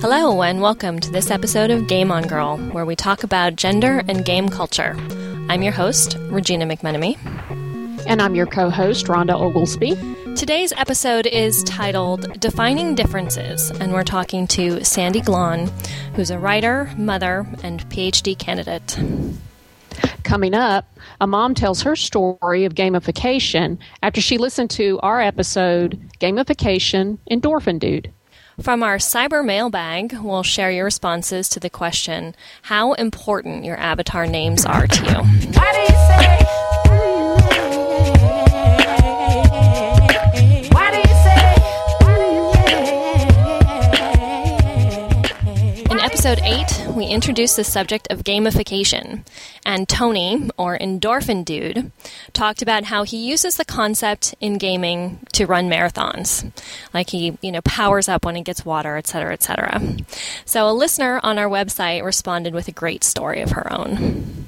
Hello, and welcome to this episode of Game on Girl, where we talk about gender and game culture. I'm your host, Regina McMenemy. And I'm your co host, Rhonda Oglesby. Today's episode is titled Defining Differences, and we're talking to Sandy Glahn, who's a writer, mother, and PhD candidate. Coming up, a mom tells her story of gamification after she listened to our episode, Gamification Endorphin Dude. From our cyber mailbag, we'll share your responses to the question how important your avatar names are to you. Episode 8, we introduced the subject of gamification, and Tony, or Endorphin Dude, talked about how he uses the concept in gaming to run marathons. Like he, you know, powers up when he gets water, etc., etc. So a listener on our website responded with a great story of her own.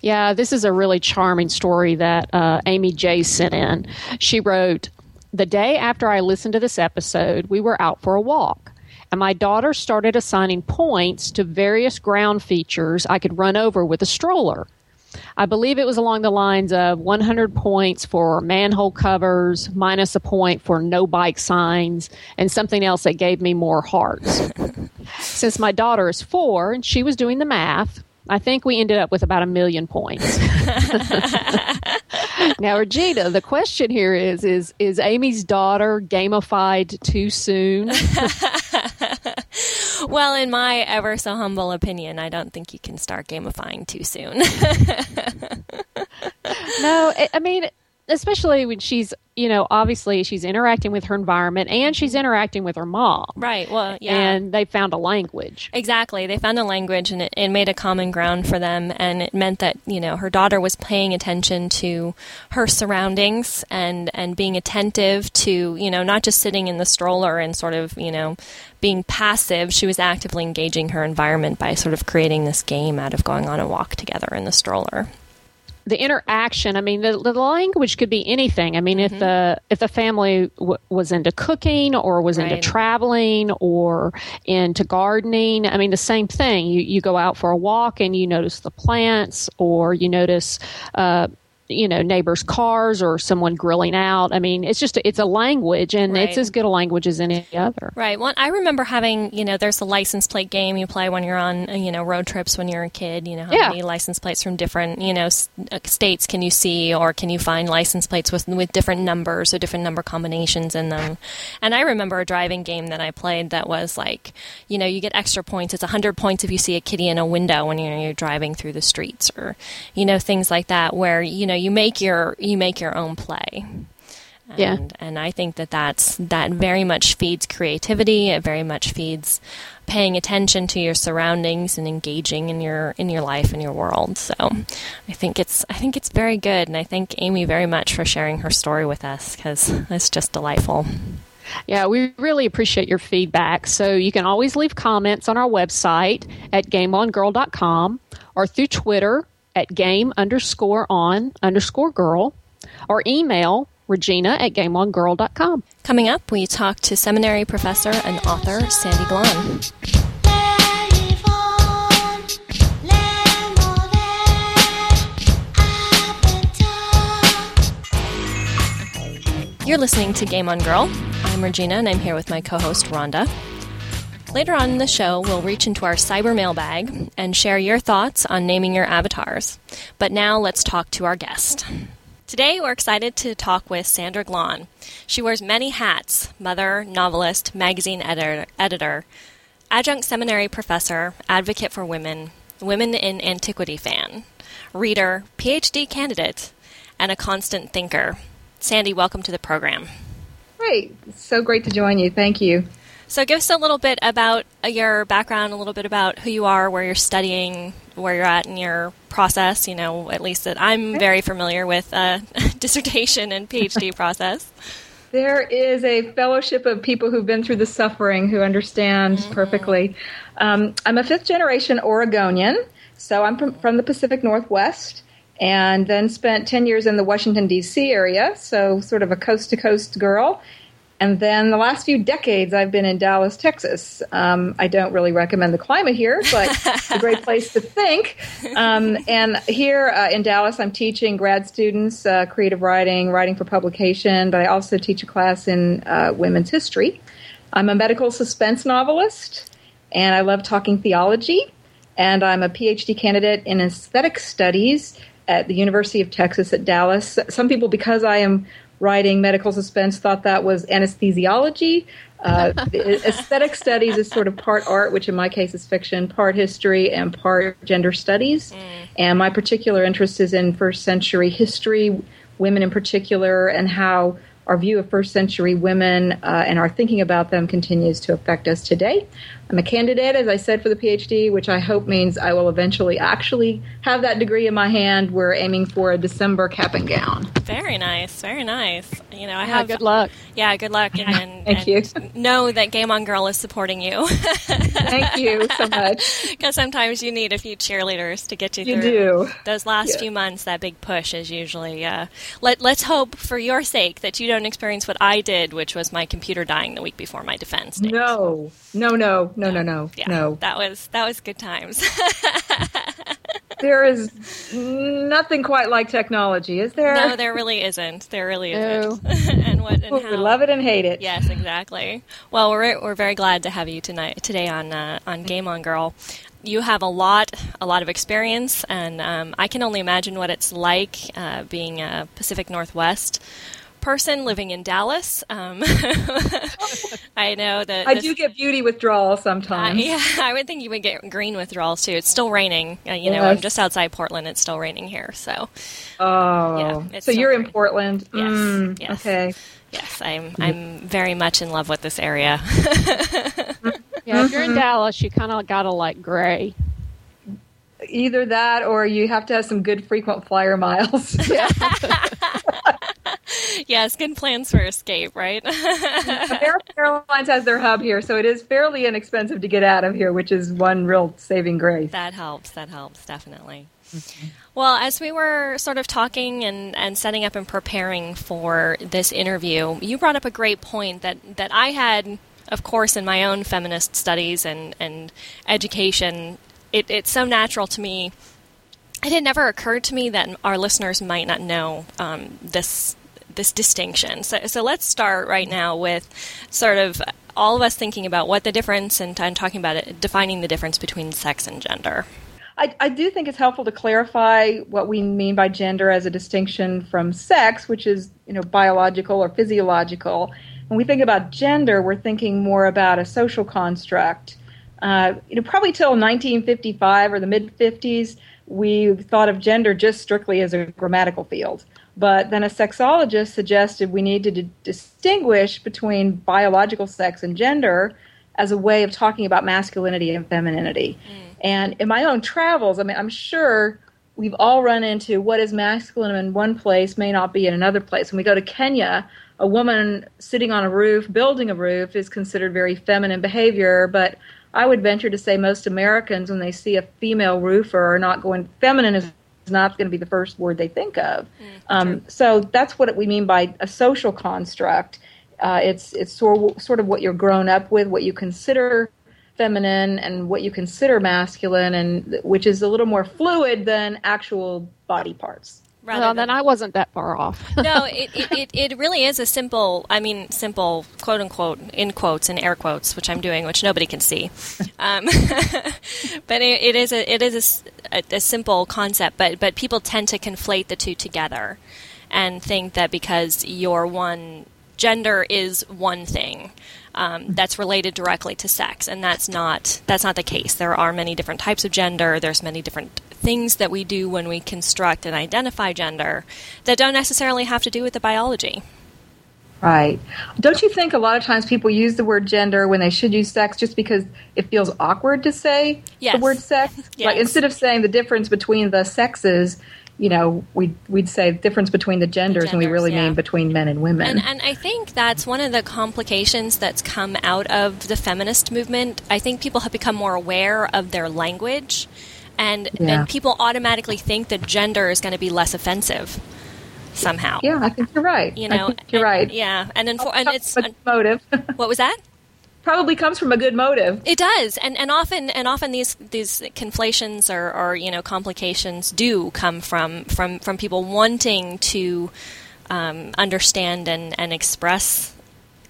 Yeah, this is a really charming story that uh, Amy J sent in. She wrote, The day after I listened to this episode, we were out for a walk and my daughter started assigning points to various ground features I could run over with a stroller. I believe it was along the lines of 100 points for manhole covers, minus a point for no bike signs, and something else that gave me more hearts. Since my daughter is four and she was doing the math, I think we ended up with about a million points. now, Regina, the question here is: is is Amy's daughter gamified too soon? well, in my ever so humble opinion, I don't think you can start gamifying too soon. no, it, I mean, especially when she's, you know, obviously she's interacting with her environment and she's mm-hmm. interacting with her mom. Right. Well, yeah. And they found a language. Exactly. They found a language and it, it made a common ground for them. And it meant that, you know, her daughter was paying attention to her surroundings and, and being attentive to, you know, not just sitting in the stroller and sort of, you know, being passive. She was actively engaging her environment by sort of creating this game out of going on a walk together in the stroller the interaction i mean the, the language could be anything i mean mm-hmm. if the if the family w- was into cooking or was right. into traveling or into gardening i mean the same thing you you go out for a walk and you notice the plants or you notice uh, you know neighbors' cars or someone grilling out. I mean, it's just it's a language, and right. it's as good a language as any other. Right. Well, I remember having you know there's a license plate game you play when you're on you know road trips when you're a kid. You know how yeah. many license plates from different you know uh, states can you see, or can you find license plates with with different numbers or different number combinations in them? And I remember a driving game that I played that was like you know you get extra points. It's hundred points if you see a kitty in a window when you're, you're driving through the streets, or you know things like that where you know you make your you make your own play. And, yeah. and I think that that's that very much feeds creativity. It very much feeds paying attention to your surroundings and engaging in your in your life and your world. So, I think it's I think it's very good, and I thank Amy very much for sharing her story with us because it's just delightful. Yeah, we really appreciate your feedback. So you can always leave comments on our website at gameongirl.com or through Twitter at game underscore on underscore girl or email regina at gameongirl.com. Coming up, we talk to seminary professor and author Sandy Glahn. You're listening to Game on Girl. I'm Regina, and I'm here with my co host, Rhonda. Later on in the show, we'll reach into our cyber mailbag and share your thoughts on naming your avatars. But now let's talk to our guest. Today, we're excited to talk with Sandra Glahn. She wears many hats mother, novelist, magazine editor, editor, adjunct seminary professor, advocate for women, women in antiquity fan, reader, PhD candidate, and a constant thinker. Sandy, welcome to the program. Great. so great to join you. Thank you. So, give us a little bit about uh, your background, a little bit about who you are, where you're studying, where you're at in your process. You know, at least that I'm very familiar with uh, dissertation and PhD process. There is a fellowship of people who've been through the suffering who understand mm-hmm. perfectly. Um, I'm a fifth generation Oregonian, so I'm from, from the Pacific Northwest and then spent 10 years in the Washington, D.C. area, so sort of a coast to coast girl And then the last few decades, I've been in Dallas, Texas. Um, I don't really recommend the climate here, but it's a great place to think. Um, and here uh, in Dallas, I'm teaching grad students uh, creative writing, writing for publication, but I also teach a class in uh, women's history. I'm a medical suspense novelist, and I love talking theology. And I'm a PhD candidate in aesthetic studies at the University of Texas at Dallas. Some people, because I am writing medical suspense thought that was anesthesiology. Uh, aesthetic studies is sort of part art, which in my case is fiction, part history, and part gender studies. Mm. And my particular interest is in first century history, women in particular, and how our view of first century women uh, and our thinking about them continues to affect us today. I'm a candidate, as I said, for the PhD, which I hope means I will eventually actually have that degree in my hand. We're aiming for a December cap and gown. Very nice, very nice. You know, I yeah, have good luck. Yeah, good luck, and, and thank and you. Know that Game On Girl is supporting you. thank you so much. Because sometimes you need a few cheerleaders to get you, you through do. those last few months. That big push is usually. Uh, let Let's hope for your sake that you don't experience what I did, which was my computer dying the week before my defense. Date. No, no, no, no, no, no. Yeah, no. That was that was good times. there is nothing quite like technology, is there? No, there really isn't. There really isn't. No. and what and we love it and hate it. Yes, exactly. Well, we're we're very glad to have you tonight today on uh, on Game On Girl. You have a lot a lot of experience, and um, I can only imagine what it's like uh, being a Pacific Northwest person living in Dallas. Um, I know that I do get beauty withdrawal sometimes. Uh, yeah, I would think you would get green withdrawals too. It's still raining. Uh, you know, I'm just outside Portland. It's still raining here. So. Oh. Yeah, so you're in Portland. Yes. Mm, yes. Okay. Yes, I'm. I'm very much in love with this area. yeah, if you're in Dallas, you kind of got to like gray either that or you have to have some good frequent flyer miles. Yeah. yes, good plans for escape, right? American Airlines has their hub here, so it is fairly inexpensive to get out of here, which is one real saving grace. That helps. That helps, definitely. Well, as we were sort of talking and, and setting up and preparing for this interview, you brought up a great point that, that I had, of course, in my own feminist studies and, and education. It, it's so natural to me it had never occurred to me that our listeners might not know um, this this distinction. So, so let's start right now with sort of all of us thinking about what the difference and, and talking about it, defining the difference between sex and gender. I, I, do think it's helpful to clarify what we mean by gender as a distinction from sex, which is you know biological or physiological. When we think about gender, we're thinking more about a social construct. Uh, you know, probably till 1955 or the mid 50s, we thought of gender just strictly as a grammatical field. But then a sexologist suggested we need to d- distinguish between biological sex and gender as a way of talking about masculinity and femininity. Mm. And in my own travels, I mean, I'm sure we've all run into what is masculine in one place may not be in another place. When we go to Kenya, a woman sitting on a roof, building a roof, is considered very feminine behavior, but I would venture to say most Americans, when they see a female roofer, are not going, feminine is not going to be the first word they think of. Mm, um, so that's what we mean by a social construct. Uh, it's it's sort sort of what you're grown up with, what you consider feminine, and what you consider masculine, and which is a little more fluid than actual body parts. Rather well, than, then I wasn't that far off. no, it, it, it, really is a simple, I mean, simple, quote unquote, in quotes and air quotes, which I'm doing, which nobody can see. Um, but it, it is, a, it is a, a, simple concept, but, but people tend to conflate the two together and think that because your one gender is one thing. Um, that's related directly to sex, and that's not that's not the case. There are many different types of gender. There's many different things that we do when we construct and identify gender that don't necessarily have to do with the biology. Right. Don't you think a lot of times people use the word gender when they should use sex just because it feels awkward to say yes. the word sex? Yes. Like instead of saying the difference between the sexes, you know, we'd, we'd say difference between the genders, genders and we really yeah. mean between men and women. And, and I think that's one of the complications that's come out of the feminist movement. I think people have become more aware of their language and, yeah. and people automatically think that gender is going to be less offensive. somehow. Yeah, I think you're right. You know, you're and, right. Yeah, and infor- and it's motive. what was that? Probably comes from a good motive. It does, and and often and often these these conflations or, or you know complications do come from from from people wanting to um, understand and and express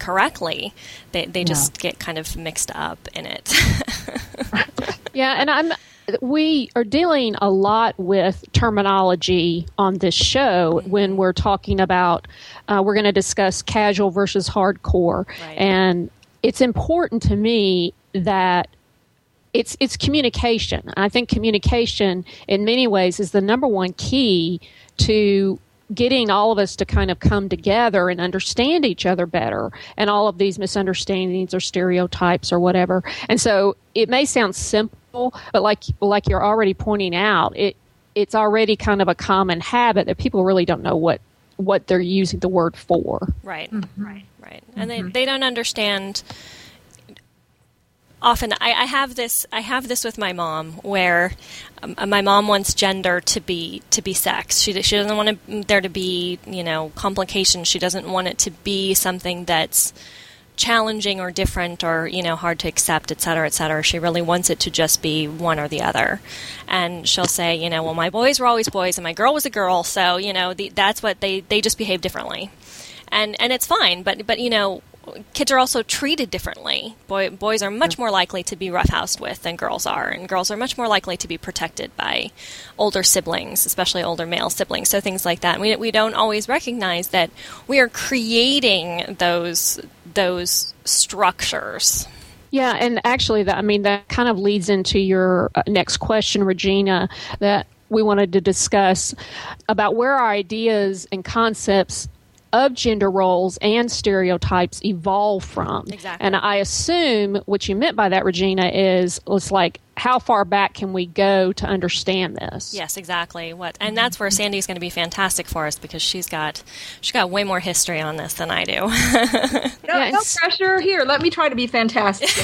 correctly. They they just Yeah. get kind of mixed up in it. Yeah, and I'm we are dealing a lot with terminology on this show when we're talking about uh, we're going to discuss casual versus hardcore Right. and it's important to me that it's it's communication. I think communication in many ways is the number one key to getting all of us to kind of come together and understand each other better. And all of these misunderstandings or stereotypes or whatever. And so it may sound simple but like like you're already pointing out it it's already kind of a common habit that people really don't know what what they're using the word for. Right, mm-hmm. right, right. And they, they don't understand. Often, I, I have this. I have this with my mom, where um, my mom wants gender to be to be sex. She she doesn't want it, there to be you know complications. She doesn't want it to be something that's challenging or different or you know hard to accept, et cetera, et cetera. She really wants it to just be one or the other. And she'll say, you know, well, my boys were always boys and my girl was a girl, so you know the, that's what they they just behave differently and and it's fine. But but you know, kids are also treated differently. Boy, boys are much more likely to be roughhoused with than girls are, and girls are much more likely to be protected by older siblings, especially older male siblings. So things like that. We we don't always recognize that we are creating those those structures. Yeah, and actually, that I mean that kind of leads into your uh, next question, Regina. That we wanted to discuss about where our ideas and concepts of gender roles and stereotypes evolve from. Exactly. And I assume what you meant by that, Regina, is it's like how far back can we go to understand this? Yes, exactly. What, and that's where Sandy's going to be fantastic for us because she's got she's got way more history on this than I do. No, Yeah, no pressure. Here, let me try to be fantastic.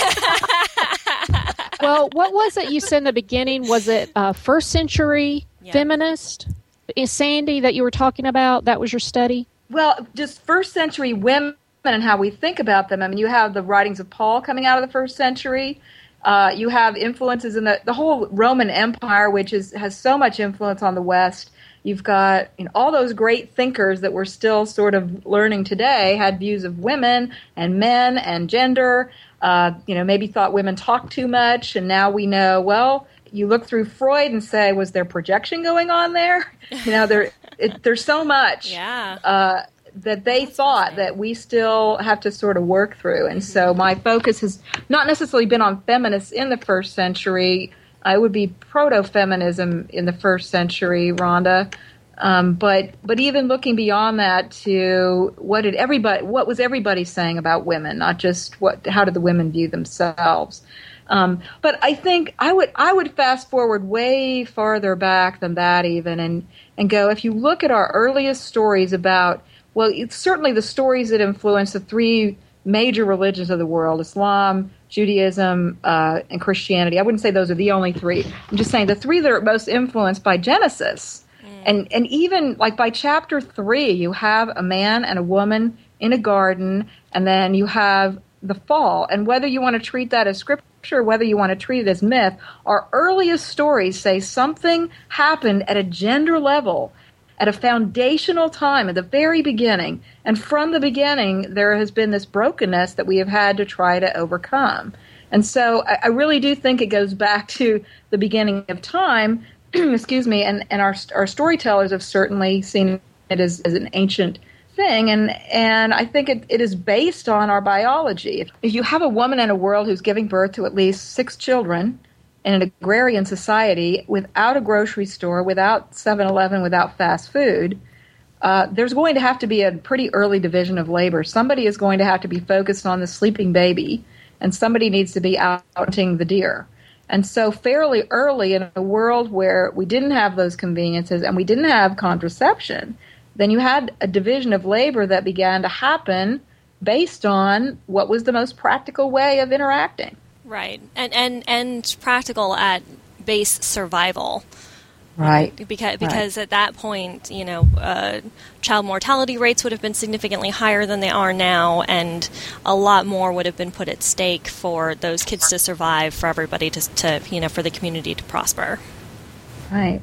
Well, what was it you said in the beginning? Was it uh, first century Yeah. feminist? Is Sandy that you were talking about? That was your study? Well, just first century women and how we think about them. I mean, you have the writings of Paul coming out of the first century. Uh, you have influences in the, the whole Roman Empire, which is, has so much influence on the West. You've got you know, all those great thinkers that we're still sort of learning today had views of women and men and gender. Uh, you know, maybe thought women talk too much, and now we know. Well, you look through Freud and say, was there projection going on there? You know, there it, there's so much yeah. uh, that they thought that we still have to sort of work through. And so my focus has not necessarily been on feminists in the first century. I would be proto feminism in the first century, Rhonda. Um, but but even looking beyond that to what did everybody what was everybody saying about women, not just what how did the women view themselves. Um, but I think I would I would fast forward way farther back than that even and and go if you look at our earliest stories about well it's certainly the stories that influence the three major religions of the world Islam Judaism uh, and Christianity. I wouldn't say those are the only three. I'm just saying the three that are most influenced by Genesis. And and even like by chapter three you have a man and a woman in a garden and then you have the fall. And whether you want to treat that as scripture whether you want to treat it as myth our earliest stories say something happened at a gender level at a foundational time at the very beginning. And from the beginning there has been this brokenness that we have had to try to overcome. And so I, I really do think it goes back to the beginning of time excuse me, and, and our our storytellers have certainly seen it as, as an ancient thing, and and I think it, it is based on our biology. If, you have a woman in a world who's giving birth to at least six children in an agrarian society without a grocery store, without 7-Eleven, without fast food, uh, there's going to have to be a pretty early division of labor. Somebody is going to have to be focused on the sleeping baby, and somebody needs to be out hunting the deer. And so, fairly early in a world where we didn't have those conveniences and we didn't have contraception, then you had a division of labor that began to happen based on what was the most practical way of interacting. Right, and and and practical at base survival. Right. Because because right. at that point, you know, uh, child mortality rates would have been significantly higher than they are now, and a lot more would have been put at stake for those kids to survive, for everybody to, to you know, for the community to prosper. Right.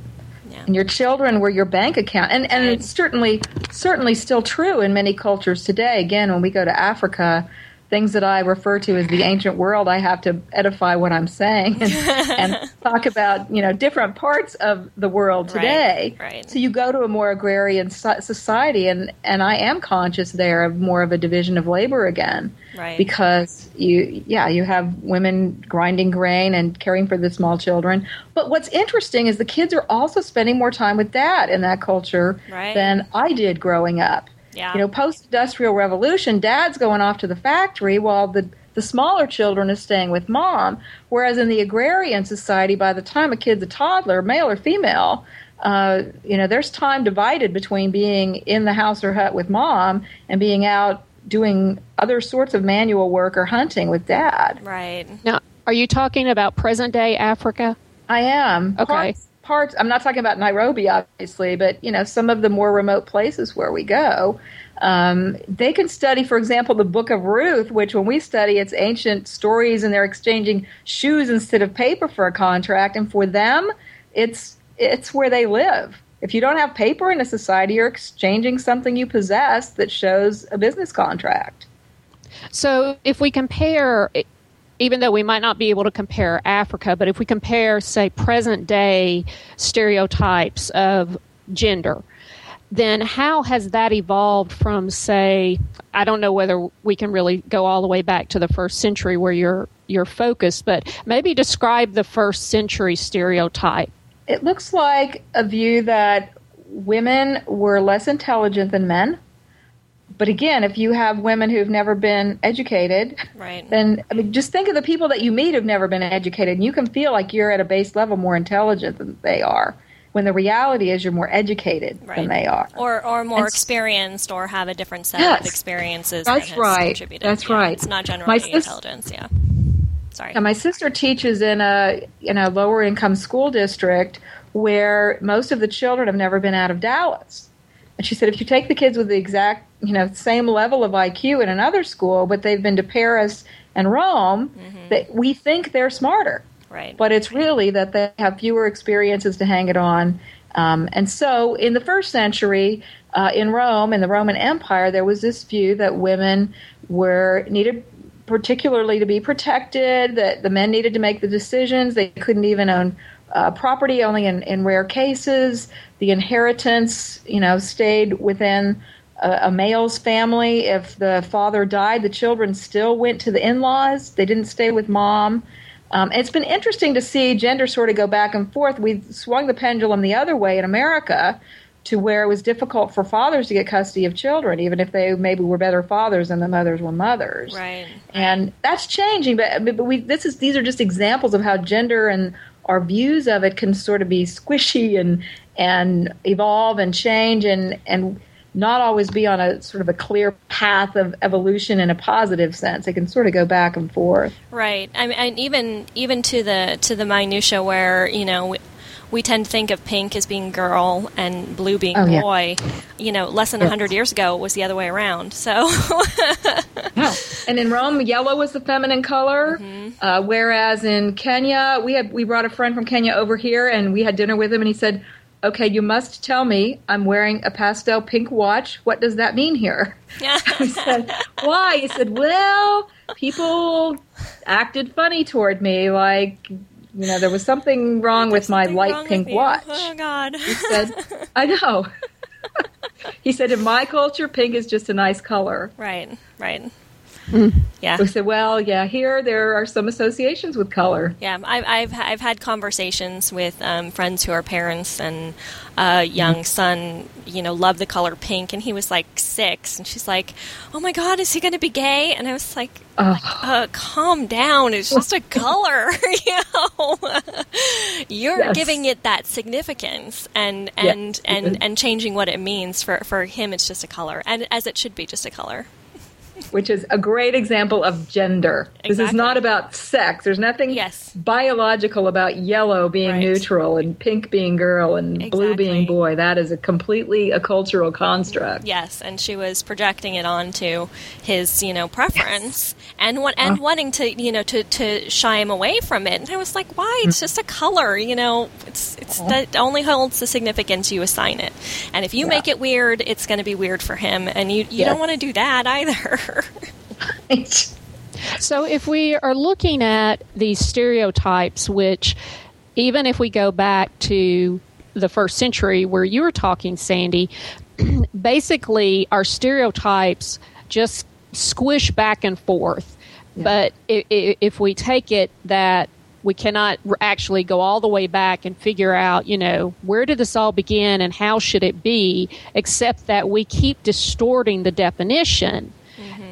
Yeah. And your children were your bank account, and and right. it's certainly certainly still true in many cultures today. Again, when we go to Africa, things that I refer to as the ancient world, I have to edify what I'm saying and, and talk about you know different parts of the world today. Right, right. So you go to a more agrarian society, and and I am conscious there of more of a division of labor again, right? Because you yeah you have women grinding grain and caring for the small children. But what's interesting is the kids are also spending more time with dad in that culture than I did growing up. Yeah. You know, post industrial revolution, dad's going off to the factory while the the smaller children is staying with mom. Whereas in the agrarian society, by the time a kid's a toddler, male or female, uh, you know, there's time divided between being in the house or hut with mom and being out doing other sorts of manual work or hunting with dad. Right. Now, are you talking about present day Africa? I am. Okay. Parts, parts i'm not talking about nairobi obviously but you know some of the more remote places where we go um, they can study for example the book of ruth which when we study it's ancient stories and they're exchanging shoes instead of paper for a contract. And for them it's it's where they live. If you don't have paper in a society you're exchanging something you possess that shows a business contract. So if we compare even though we might not be able to compare Africa, but if we compare, say, present day stereotypes of gender, then how has that evolved from, say, I don't know whether we can really go all the way back to the first century where you're you're focused, but maybe describe the first century stereotype. It looks like a view that women were less intelligent than men but again, if you have women who've never been educated, right. then I mean, just think of the people that you meet who've never been educated, and you can feel like you're at a base level more intelligent than they are. When the reality is, you're more educated right. than they are, or or more and experienced, or have a different set yes, of experiences. That's that right. That's yeah, right. It's not generally sis- intelligence. Yeah. Sorry. Yeah, my sister teaches in a in a lower income school district where most of the children have never been out of Dallas. And she said, if you take the kids with the exact, you know, same level of IQ in another school, but they've been to Paris and Rome, mm-hmm. that we think they're smarter. Right. But it's really that they have fewer experiences to hang it on. Um, and so, in the first century, uh, in Rome, in the Roman Empire, there was this view that women were needed particularly to be protected, that the men needed to make the decisions. They couldn't even own uh, property only in, in rare cases. The inheritance, you know, stayed within a, a, male's family. If the father died, the children still went to the in-laws. They didn't stay with mom. Um, it's been interesting to see gender sort of go back and forth. We swung the pendulum the other way in America to where it was difficult for fathers to get custody of children, even if they maybe were better fathers than the mothers were mothers. Right. And that's changing, but, but we, this is these are just examples of how gender and our views of it can sort of be squishy and and evolve and change and and not always be on a sort of a clear path of evolution in a positive sense. It can sort of go back and forth. Right. I mean, and even even to the to the minutia where you know we tend to think of pink as being girl and blue being oh, boy. Yeah. You know, less than a 100 years ago it was the other way around. So. yeah. And in Rome, yellow was the feminine color, mm-hmm. uh, whereas in Kenya, we had we brought a friend from Kenya over here, and we had dinner with him, and he said, "Okay, you must tell me I'm wearing a pastel pink watch. What does that mean here?" Yeah. I said, "Why?" He said, "Well, people acted funny toward me, like you know, there was something wrong with my light pink watch. Oh God! He said, "I know." he said, "In my culture, pink is just a nice color." Right. Right. Mm. Yeah. We said, well, yeah, here there are some associations with color. Yeah, I've I've, I've had conversations with um, friends who are parents, and a young mm-hmm. son, you know, loved the color pink, and he was like six, and she's like, "Oh my God, is he going to be gay?" And I was like, uh, "Calm down, it's just a color, you know. You're yes. giving it that significance, and and yes. and and changing what it means for for him. It's just a color, and as it should be, just a color." Which is a great example of gender. This is not about sex. There's nothing Yes. biological about yellow being Right. neutral and pink being girl and blue being boy. That is a completely a cultural construct. Yes, and she was projecting it onto his, you know, preference and what and uh. wanting to, you know, to, to shy him away from it. And I was like, why? It's mm. just a color, you know. It's it's uh-huh. that only holds the significance you assign it. And if you Yeah. make it weird, it's going to be weird for him, and you you Yes. don't want to do that either. So, if we are looking at these stereotypes, which even if we go back to the first century where you were talking, Sandy, basically our stereotypes just squish back and forth. But i i if we take it that we cannot actually go all the way back and figure out, you know, where did this all begin and how should it be, except that we keep distorting the definition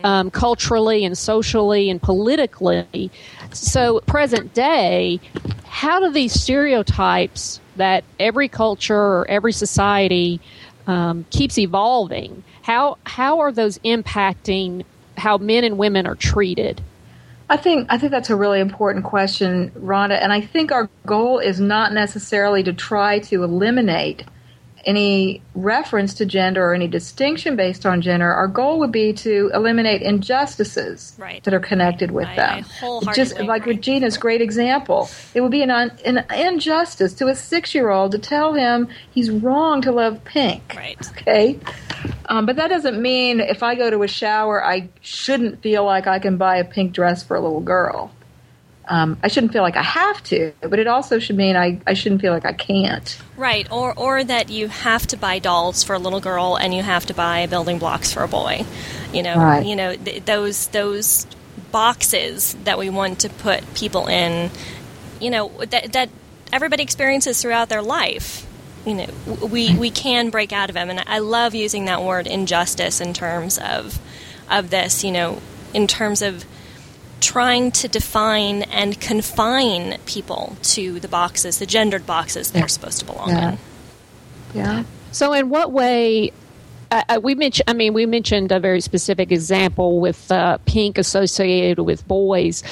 um, culturally and socially and politically. So, present day, how do these stereotypes that every culture or every society um, keeps evolving, how how are those impacting how men and women are treated? I think I think that's a really important question, Rhonda, and I think our goal is not necessarily to try to eliminate any reference to gender or any distinction based on gender. Our goal would be to eliminate injustices Right. that are connected with I- I them. wholeheartedly Just like agree. Regina's great example, it would be an, un, an injustice to a six-year-old to tell him he's wrong to love pink. right. Okay. Um, but that doesn't mean if I go to a shower, I shouldn't feel like I can buy a pink dress for a little girl. Um, I shouldn't feel like I have to, but it also should mean I, I shouldn't feel like I can't. Right, or or that you have to buy dolls for a little girl and you have to buy building blocks for a boy. You know, Right. you know th- those those boxes that we want to put people in. You know that that everybody experiences throughout their life. You know, we we can break out of them, and I love using that word injustice in terms of of this. You know, in terms of trying to define and confine people to the boxes, the gendered boxes they're supposed to belong Yeah. in. Yeah. So, in what way? Uh, uh, we mentioned. I mean, we mentioned a very specific example with uh, pink associated with boys,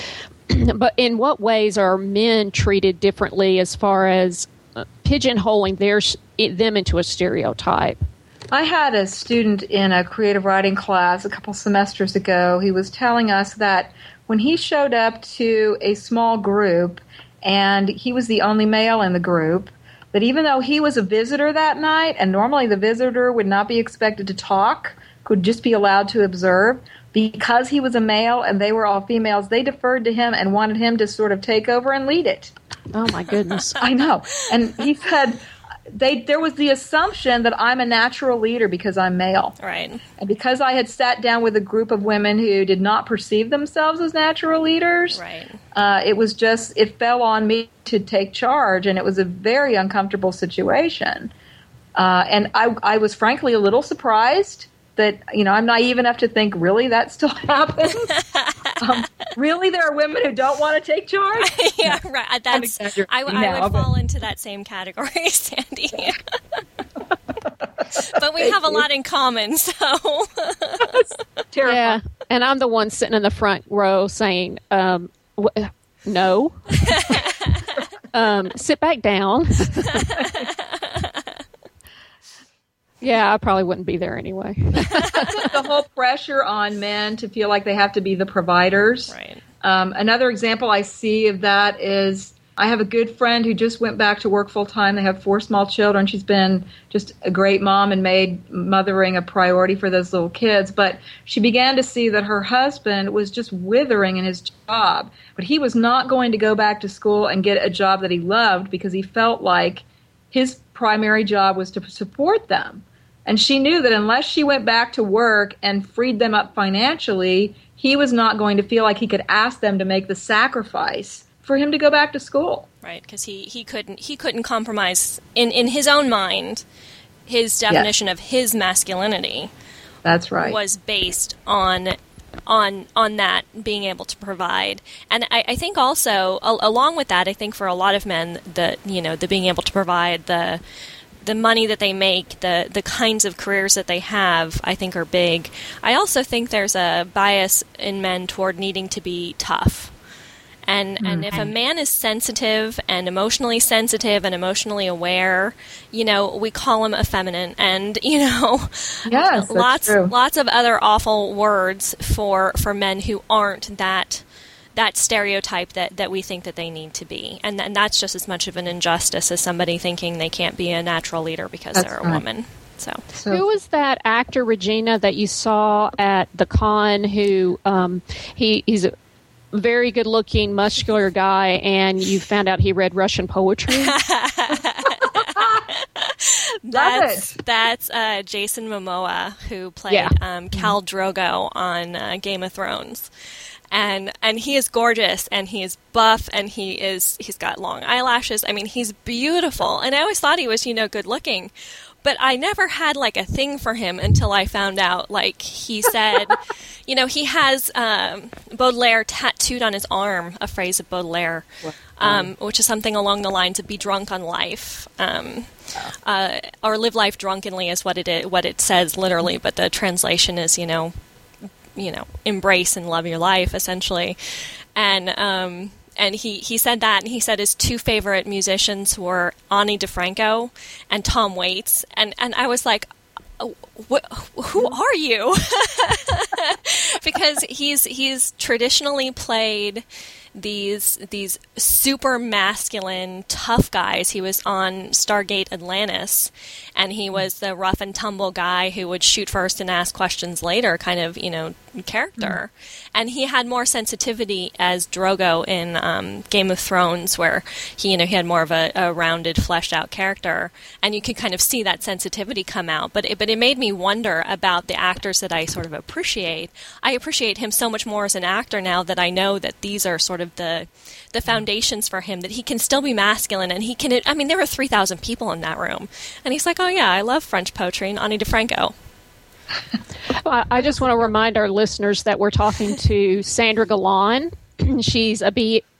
but in what ways are men treated differently as far as uh, pigeonholing their them into a stereotype? I had a student in a creative writing class a couple semesters ago. He was telling us that when he showed up to a small group and he was the only male in the group, that even though he was a visitor that night, and normally the visitor would not be expected to talk, could just be allowed to observe, because he was a male and they were all females, they deferred to him and wanted him to sort of take over and lead it. Oh my goodness! I know. And he said they there was the assumption that I'm a natural leader because I'm male. Right. And because I had sat down with a group of women who did not perceive themselves as natural leaders, Right. uh, it was just, it fell on me to take charge, and it was a very uncomfortable situation. Uh, and I, I was frankly a little surprised that, you know, I'm naive enough to think, really, that still happens? Um, really, there are women who don't want to take charge? yeah, right. That's exaggerating I, w- I now, would but- fall into that same category, Sandy. but we have a lot in common, so Terrifying. Yeah, and I'm the one sitting in the front row saying, um, wh- "No, um, sit back down." Yeah, I probably wouldn't be there anyway. the whole pressure on men to feel like they have to be the providers. right. Um, another example I see of that is I have a good friend who just went back to work full time. They have four small children. She's been just a great mom and made mothering a priority for those little kids. But she began to see that her husband was just withering in his job. But he was not going to go back to school and get a job that he loved because he felt like his primary job was to support them. And she knew that unless she went back to work and freed them up financially, he was not going to feel like he could ask them to make the sacrifice for him to go back to school. Right, because he, he couldn't he couldn't compromise in, in his own mind. His definition of his masculinity That's right. was based on on on that being able to provide and I, I think also al- along with that I think for a lot of men the you know the being able to provide the the money that they make, the the kinds of careers that they have, I think are big. I also think there's a bias in men toward needing to be tough. And mm-hmm. and if a man is sensitive and emotionally sensitive and emotionally aware, you know, we call him effeminate and, you know, yes, lots true. lots of other awful words for for men who aren't that that stereotype that, that we think that they need to be. And, and that's just as much of an injustice as somebody thinking they can't be a natural leader because that's they're a right. woman. So. so. who was that actor Regina that you saw at the con? Who um, he he's a very good looking, muscular guy, and you found out he read Russian poetry. that's that's uh, Jason Momoa who played yeah. um, Khal Drogo on uh, Game of Thrones and and he is gorgeous and he is buff and he is he's got long eyelashes. I mean, he's beautiful. And I always thought he was, you know, good looking. But I never had like a thing for him until I found out like he said, you know, he has um, Baudelaire tattooed on his arm, a phrase of Baudelaire. Um, which is something along the lines of "be drunk on life," um, uh, or "live life drunkenly" is what it is, what it says literally, but the translation is, you know, you know embrace and love your life essentially and um, and he, he said that, and he said his two favorite musicians were Ani DiFranco and Tom Waits, and and I was like, oh, who are you? because he's he's traditionally played these these super masculine tough guys. He was on Stargate Atlantis, and he was the rough and tumble guy who would shoot first and ask questions later, kind of you know character. Mm-hmm. And he had more sensitivity as Drogo in um, Game of Thrones, where he you know he had more of a, a, rounded, fleshed out character, and you could kind of see that sensitivity come out. But it, but it made me wonder about the actors that I sort of appreciate. I appreciate him so much more as an actor now that I know that these are sort of the the foundations for him that he can still be masculine and he can. I mean, there were three thousand people in that room, and he's like, "Oh yeah, I love French poetry and Ani DiFranco." I just want to remind our listeners that we're talking to Sandra Glahn. She's a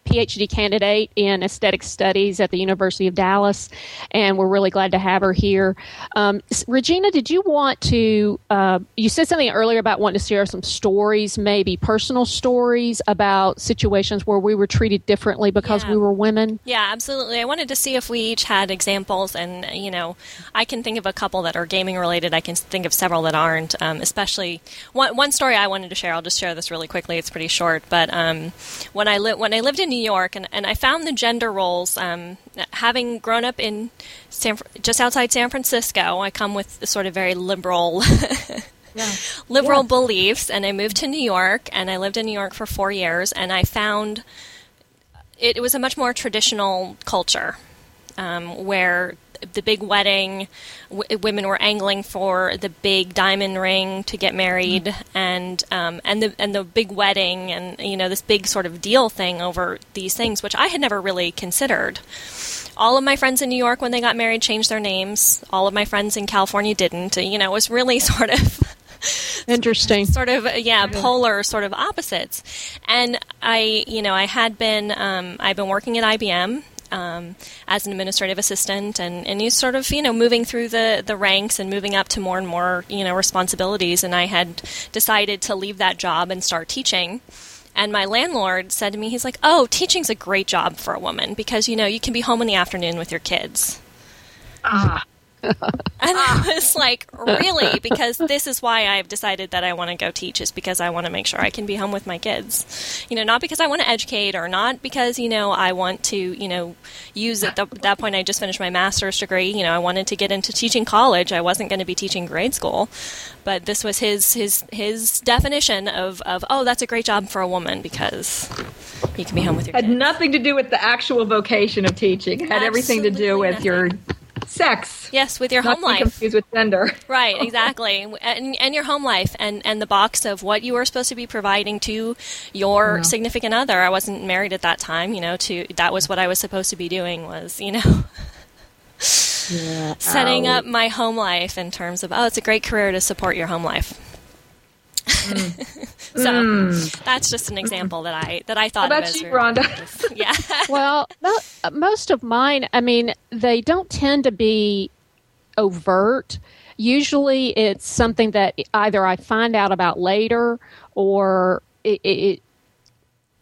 PhD candidate in aesthetic studies at the University of Dallas, and we're really glad to have her here. Um, Regina, did you want to? Uh, you said something earlier about wanting to share some stories, maybe personal stories about situations where we were treated differently because yeah. we were women. Yeah, absolutely. I wanted to see if we each had examples, and you know, I can think of a couple that are gaming related. I can think of several that aren't. Um, especially one, one story I wanted to share. I'll just share this really quickly. It's pretty short, but um, when I li- when I lived in New New York, and, and I found the gender roles. Um, having grown up in San, just outside San Francisco, I come with sort of very liberal. yeah. liberal yeah. beliefs, and I moved to New York, and I lived in New York for four years, and I found it, it was a much more traditional culture um, where the big wedding. W- women were angling for the big diamond ring to get married, mm-hmm. and um, and the and the big wedding, and you know this big sort of deal thing over these things, which I had never really considered. All of my friends in New York, when they got married, changed their names. All of my friends in California didn't. You know, it was really sort of interesting sort of yeah polar sort of opposites and i you know i had been um, i've been working at ibm um, as an administrative assistant, and, and sort of you know moving through the, the ranks and moving up to more and more you know responsibilities. And I had decided to leave that job and start teaching. And my landlord said to me, he's like, "Oh, teaching's a great job for a woman because you know you can be home in the afternoon with your kids." Ah. And I ah. was like, really? Because this is why I've decided that I want to go teach, is because I want to make sure I can be home with my kids. You know, not because I want to educate or not because, you know, I want to, you know, use at, the, that point I just finished my master's degree. You know, I wanted to get into teaching college. I wasn't going to be teaching grade school. But this was his, his, his definition of, of, oh, that's a great job for a woman because you can be home with your Had kids. nothing to do with the actual vocation of teaching. It had Absolutely everything to do with nothing. your sex. Yes, with your Not home life. Confused with gender. right, exactly, and, and your home life, and and the box of what you were supposed to be providing to your significant other. I wasn't married at that time, you know. To that was what I was supposed to be doing was, you know. yeah, setting up my home life in terms of oh, it's a great career to support your home life. Mm. so mm. that's just an example that I that I thought. How about you, Rhonda? yeah. well, most of mine, I mean, they don't tend to be overt. Usually, it's something that either I find out about later or it, it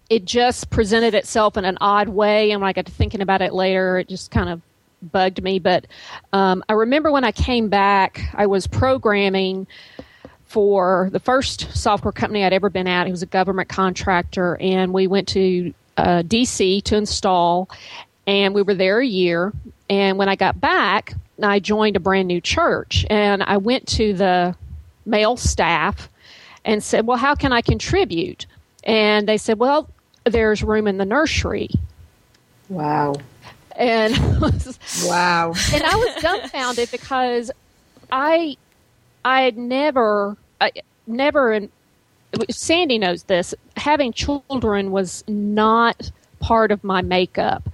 it just presented itself in an odd way. And when I got to thinking about it later, it just kind of bugged me. But um, I remember when I came back, I was programming for the first software company I'd ever been at. It was a government contractor, and we went to uh, DC to install, and we were there a year. And when I got back, I joined a brand new church, and I went to the male staff and said, "Well, how can I contribute?" And they said, "Well, there's room in the nursery." Wow. And wow. And I was dumbfounded because I I had never, I, never, and Sandy knows this. Having children was not part of my makeup.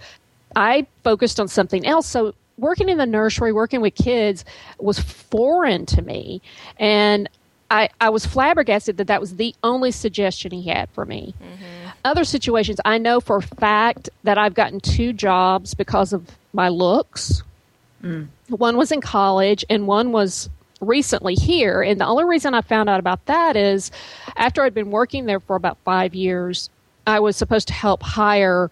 I focused on something else. So working in the nursery, working with kids was foreign to me, and I, I was flabbergasted that that was the only suggestion he had for me. Mm-hmm. Other situations, I know for a fact that I've gotten two jobs because of my looks. Mm. One was in college, and one was recently here. And the only reason I found out about that is after I'd been working there for about five years, I was supposed to help hire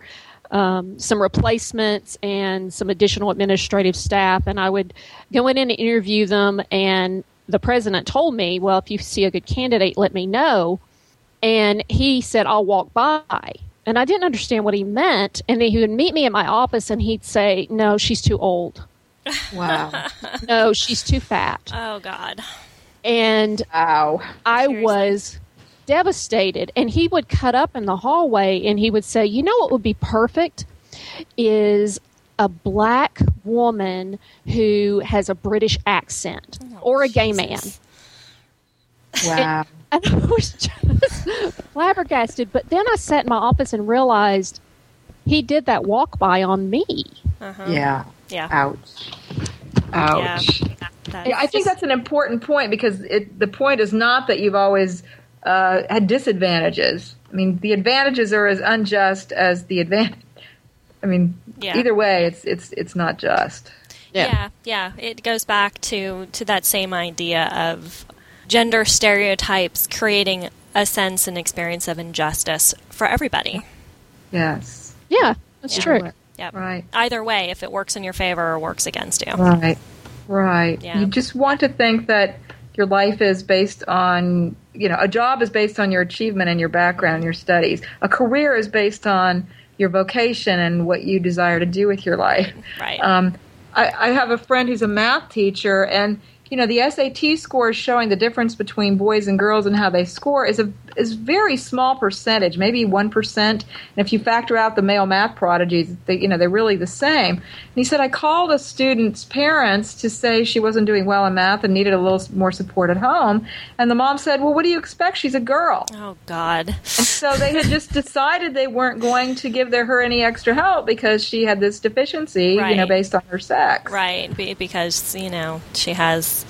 um, some replacements and some additional administrative staff. And I would go in and interview them. And the president told me, well, if you see a good candidate, let me know. And he said, I'll walk by. And I didn't understand what he meant. And then he would meet me at my office and he'd say, No, she's too old. Wow. no, she's too fat. Oh God. And wow. I Seriously? was devastated. And he would cut up in the hallway and he would say, "You know what would be perfect is a black woman who has a British accent oh, or a gay Jesus. man." Wow. And, and I was just flabbergasted. But then I sat in my office and realized he did that walk by on me. Uh-huh. Yeah. Yeah. Ouch. Ouch. Yeah, yeah I think that's an important point because it, the point is not that you've always uh, had disadvantages. I mean, the advantages are as unjust as the advantage. I mean, yeah. either way, it's it's it's not just. Yeah. yeah, yeah. It goes back to to that same idea of gender stereotypes creating a sense and experience of injustice for everybody. Yes. Yeah, that's yeah. true. Yep. Right. Either way, if it works in your favor or works against you. Right. Right. Yeah. You just want to think that your life is based on, you know, a job is based on your achievement and your background your studies. A career is based on your vocation and what you desire to do with your life. Right. Um, I, I have a friend who's a math teacher, and you know, the SAT scores showing the difference between boys and girls and how they score is a is very small percentage, maybe one percent. And if you factor out the male math prodigies, they, you know, they're really the same. And he said, I called a student's parents to say she wasn't doing well in math and needed a little more support at home. And the mom said, Well, what do you expect? She's a girl. Oh God. And so they had just decided they weren't going to give their, her any extra help because she had this deficiency, right. you know, based on her sex. Right, because you know she has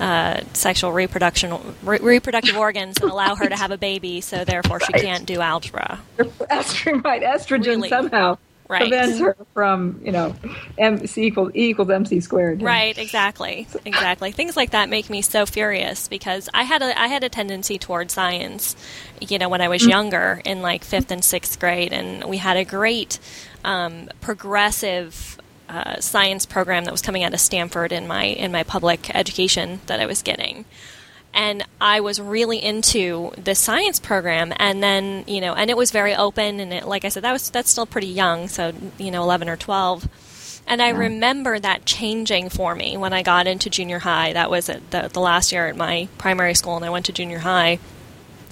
uh, sexual reproduction re- reproductive organs and allow her to have a baby, so therefore right. she can't do algebra. Estrogen, right? Estrogen really? somehow right. prevents her from, you know, M C equals E equals MC squared. Right, exactly, exactly. Things like that make me so furious because I had a I had a tendency toward science, you know, when I was mm-hmm. younger in like fifth and sixth grade, and we had a great um, progressive uh, science program that was coming out of Stanford in my in my public education that I was getting. And I was really into the science program, and then you know, and it was very open, and it, like I said, that was that's still pretty young, so you know, eleven or twelve. And I remember that changing for me when I got into junior high. That was the, the last year at my primary school, and I went to junior high.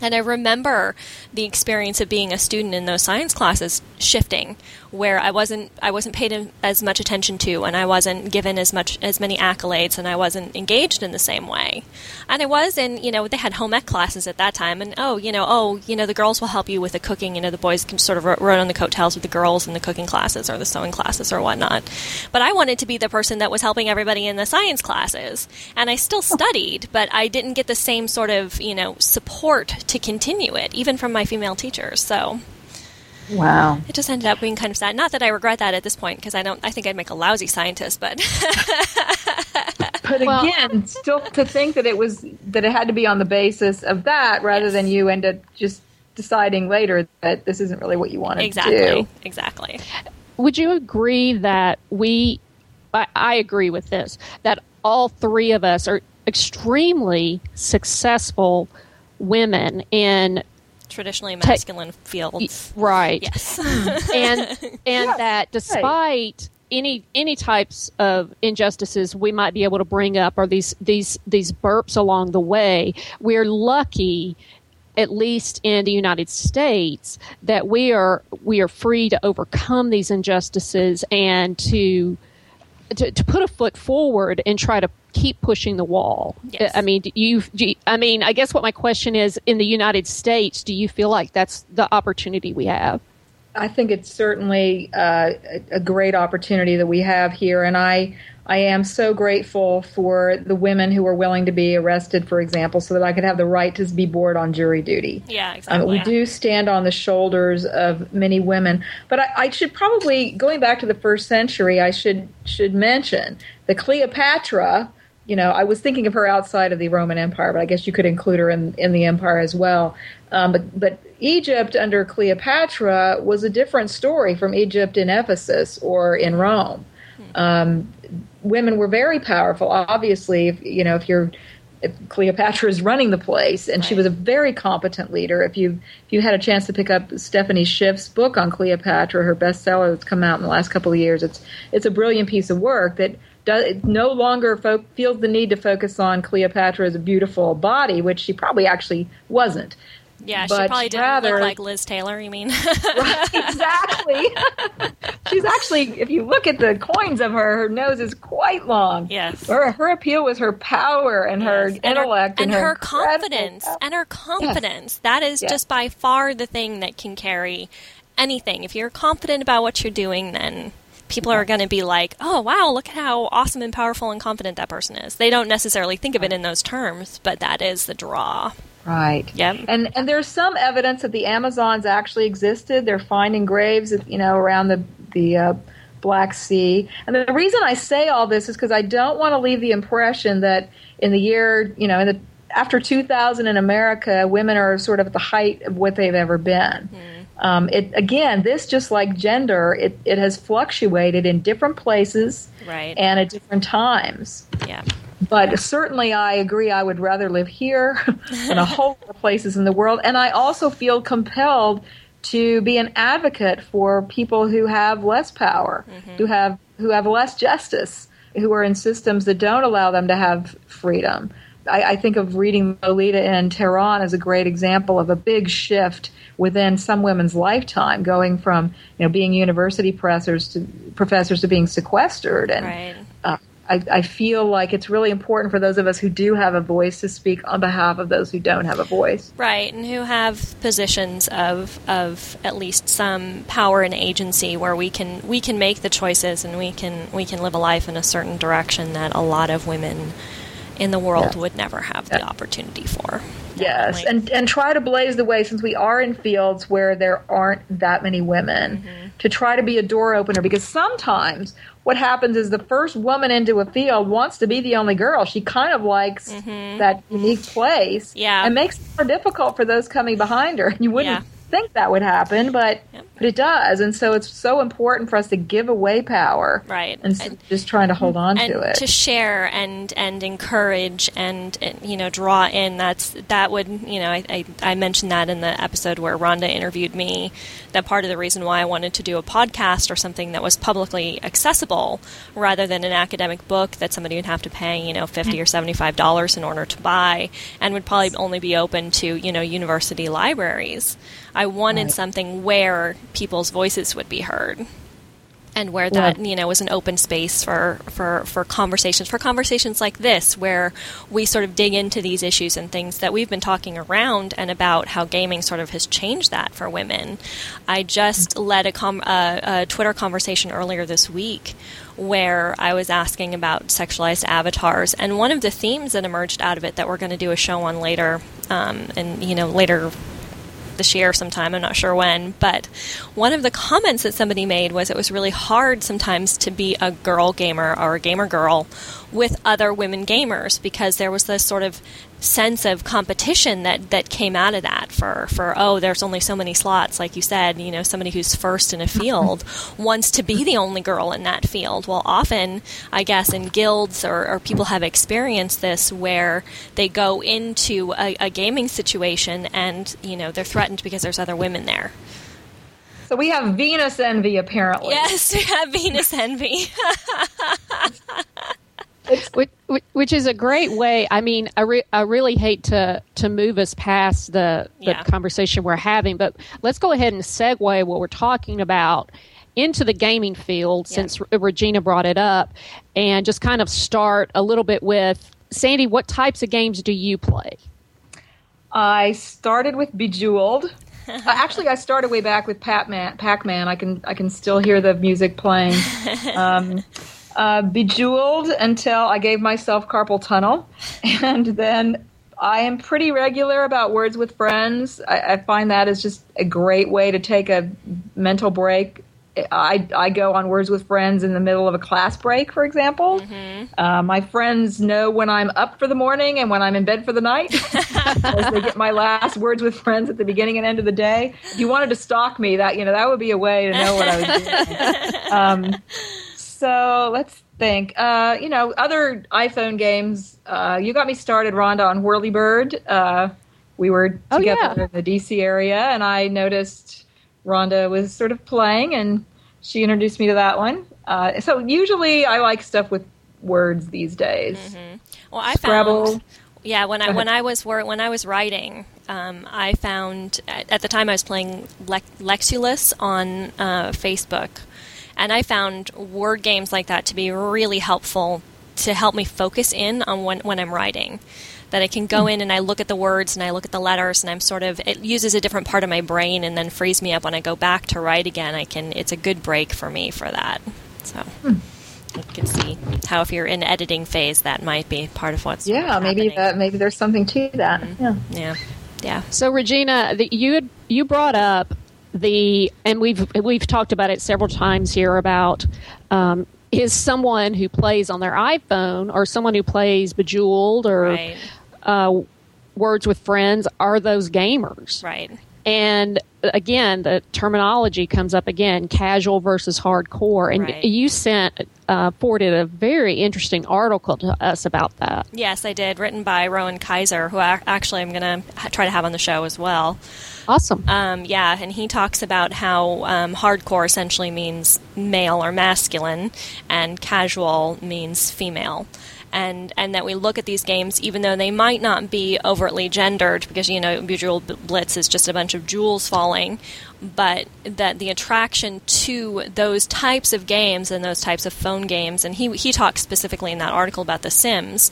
And I remember the experience of being a student in those science classes shifting, where I wasn't I wasn't paid as much attention to, and I wasn't given as much as many accolades, and I wasn't engaged in the same way. And I was in you know they had home ec classes at that time, and oh you know oh you know the girls will help you with the cooking, you know the boys can sort of run on the coattails with the girls in the cooking classes or the sewing classes or whatnot. But I wanted to be the person that was helping everybody in the science classes, and I still studied, but I didn't get the same sort of you know support to continue it, even from my female teachers. So. Wow. It just ended up being kind of sad. Not that I regret that at this point, because I don't. I think I'd make a lousy scientist, but. but well, again, um, still to think that it was that it had to be on the basis of that rather yes. than you end up just deciding later that this isn't really what you wanted exactly. to do. Exactly. Exactly. Would you agree that we? I, I agree with this. That all three of us are extremely successful women in traditionally masculine te- fields. Right. Yes. and and yes, that despite right. any any types of injustices we might be able to bring up or these these these burps along the way, we're lucky at least in the United States that we are we are free to overcome these injustices and to to, to put a foot forward and try to keep pushing the wall. Yes. I mean, you, you, I mean, I guess what my question is in the United States, do you feel like that's the opportunity we have? I think it's certainly uh, a great opportunity that we have here, and I I am so grateful for the women who were willing to be arrested, for example, so that I could have the right to be bored on jury duty. Yeah, exactly. Um, we do stand on the shoulders of many women, but I, I, should probably, going back to the first century, I should should mention the Cleopatra. You know, I was thinking of her outside of the Roman Empire, but I guess you could include her in in the empire as well. Um, but but Egypt under Cleopatra was a different story from Egypt in Ephesus or in Rome. Hmm. Um, women were very powerful. Obviously, if, you know, if you're if Cleopatra is running the place, and right. she was a very competent leader. If you if you had a chance to pick up Stephanie Schiff's book on Cleopatra, her bestseller that's come out in the last couple of years, it's it's a brilliant piece of work that does no longer fo- feels the need to focus on Cleopatra as a beautiful body, which she probably actually wasn't. Yeah, she probably didn't rather, look like Liz Taylor. You mean? right, exactly. She's actually, if you look at the coins of her, her nose is quite long. Yes. Her, her appeal was her power and yes. her and intellect her, and, and, her, her confidence and her confidence. Yes. That is yes. just by far the thing that can carry anything. If you're confident about what you're doing, then people are going to be like, "Oh, wow, look at how awesome and powerful and confident that person is." They don't necessarily think of it in those terms, but that is the draw. Right. Yep. And and there's some evidence that the Amazons actually existed. They're finding graves, you know, around the the uh, Black Sea. And the reason I say all this is because I don't want to leave the impression that in the year, you know, in the after 2000 in America, women are sort of at the height of what they've ever been. Mm. Um, it again, this just like gender, it, it has fluctuated in different places right. and at different times. Yeah. But certainly, I agree. I would rather live here than a whole lot of places in the world. And I also feel compelled to be an advocate for people who have less power, mm-hmm. who have who have less justice, who are in systems that don't allow them to have freedom. I, I think of reading Lolita in Tehran as a great example of a big shift within some women's lifetime, going from you know being university professors to professors to being sequestered and right. I, I, feel like it's really important for those of us who do have a voice to speak on behalf of those who don't have a voice. Right, and who have positions of of at least some power and agency where we can we can make the choices and we can we can live a life in a certain direction that a lot of women in the world would never have the opportunity for. Yes, and and try to blaze the way since we are in fields where there aren't that many women mm-hmm. to try to be a door opener because sometimes what happens is the first woman into a field wants to be the only girl. She kind of likes mm-hmm. that unique place. Yeah. And makes it more difficult for those coming behind her. You wouldn't yeah. Think that would happen, but yep. but it does. And so it's so important for us to give away power. Right. Instead and, just trying to hold on to it. To share and and encourage and, and, you know draw in that's that would you know I, I, I mentioned that in the episode where Rhonda interviewed me that part of the reason why I wanted to do a podcast or something that was publicly accessible rather than an academic book that somebody would have to pay, you know, 50 or $75 in order to buy and would probably only be open to, you know, university libraries. I wanted right. something where people's voices would be heard and where that yeah. you know was an open space for, for for conversations for conversations like this where we sort of dig into these issues and things that we've been talking around and about how gaming sort of has changed that for women. I just led a, com- uh, a Twitter conversation earlier this week where I was asking about sexualized avatars, and one of the themes that emerged out of it that we're going to do a show on later, um, and you know later this year sometime. I'm not sure when, but one of the comments that somebody made was it was really hard sometimes to be a girl gamer or a gamer girl with other women gamers because there was this sort of sense of competition that, that came out of that for, for oh there's only so many slots like you said you know somebody who's first in a field wants to be the only girl in that field well often i guess in guilds or, or people have experienced this where they go into a, a gaming situation and you know they're threatened because there's other women there so we have Venus envy, apparently. Yes, we have Venus envy. which, which, is a great way. I mean, I, re- I really hate to to move us past the the yeah. conversation we're having, but let's go ahead and segue what we're talking about into the gaming field yeah. since Regina brought it up, and just kind of start a little bit with Sandy. What types of games do you play? I started with Bejeweled. uh, actually, I started way back with Pac-Man. Pac-Man. I can I can still hear the music playing. Um, uh, bejeweled until I gave myself carpal tunnel, and then I am pretty regular about words with friends. I, I find that is just a great way to take a mental break. I, I go on words with friends in the middle of a class break, for example. Mm-hmm. Uh, my friends know when I'm up for the morning and when I'm in bed for the night, as they get my last words with friends at the beginning and end of the day. If you wanted to stalk me, that you know that would be a way to know what I was doing. Um, so let's think. Uh, you know, other iPhone games. Uh, you got me started, Rhonda, on Whirly Word. Uh, we were together oh, yeah. in the DC area, and I noticed Rhonda was sort of playing, and she introduced me to that one. Uh, so usually, I like stuff with words these days. Mm-hmm. Well, I Scrabble. found. Yeah, when I when I was when I was writing, um, I found at, at, the time I was playing Lexulous on uh, Facebook, and I found word games like that to be really helpful to help me focus in on when, when I'm writing. That I can go hmm. in and I look at the words and I look at the letters and I'm sort of it uses a different part of my brain and then frees me up when I go back to write again. I can it's a good break for me for that. So hmm. you can see how if you're in editing phase that might be part of what's yeah maybe that maybe there's something to that mm-hmm. yeah yeah yeah. So Regina, the, you had, you brought up the and we've we've talked about it several times here about um, is someone who plays on their iPhone or someone who plays Bejeweled or right. uh, Words with Friends are those gamers, right? And again, the terminology comes up again: casual versus hardcore. And right. you sent uh, forwarded a very interesting article to us about that. Yes, I did, written by Rowan Kaiser, who I, actually I'm going to try to have on the show as well. Awesome. Um, yeah, and he talks about how um, hardcore essentially means male or masculine, and casual means female and and that we look at these games even though they might not be overtly gendered because you know Bejeweled Blitz is just a bunch of jewels falling but that the attraction to those types of games and those types of phone games and he he talks specifically in that article about the Sims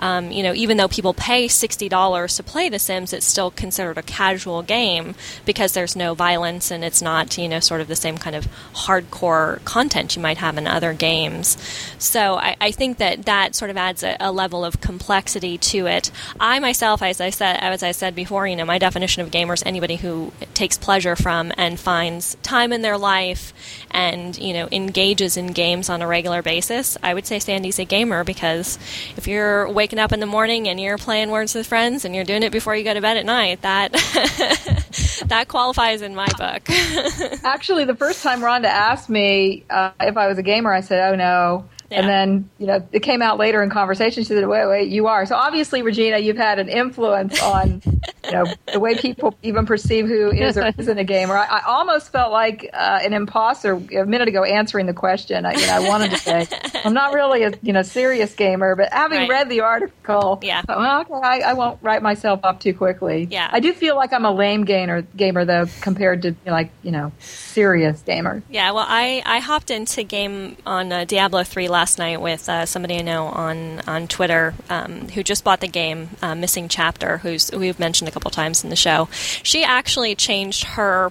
um, you know, even though people pay $60 to play The Sims, it's still considered a casual game because there's no violence and it's not, you know, sort of the same kind of hardcore content you might have in other games. So I, I think that that sort of adds a, a, level of complexity to it. I myself, as I said, as I said before, you know, my definition of gamer is anybody who takes pleasure from and finds time in their life and, you know, engages in games on a regular basis. I would say Sandy's a gamer because if you're waking waking up in the morning and you're playing Words with Friends and you're doing it before you go to bed at night, that that qualifies in my book. Actually, the first time Rhonda asked me uh, if I was a gamer, I said, "Oh no." Yeah. And then, you know, it came out later in conversation. She said, wait, wait, you are. So obviously, Regina, you've had an influence on, you know, the way people even perceive who is or isn't a gamer. I, I almost felt like uh, an imposter a minute ago answering the question. I, you know, I wanted to say, I'm not really a, you know, serious gamer, but having right. read the article, yeah. well, okay, I, I, won't write myself up too quickly. Yeah. I do feel like I'm a lame gamer, gamer though, compared to, like, you know, serious gamer. Yeah, well, I, I hopped into game on uh, Diablo 3 last last night with uh, somebody I know on on Twitter um, who just bought the game, uh, Missing Chapter, who's who we've mentioned a couple times in the show. She actually changed her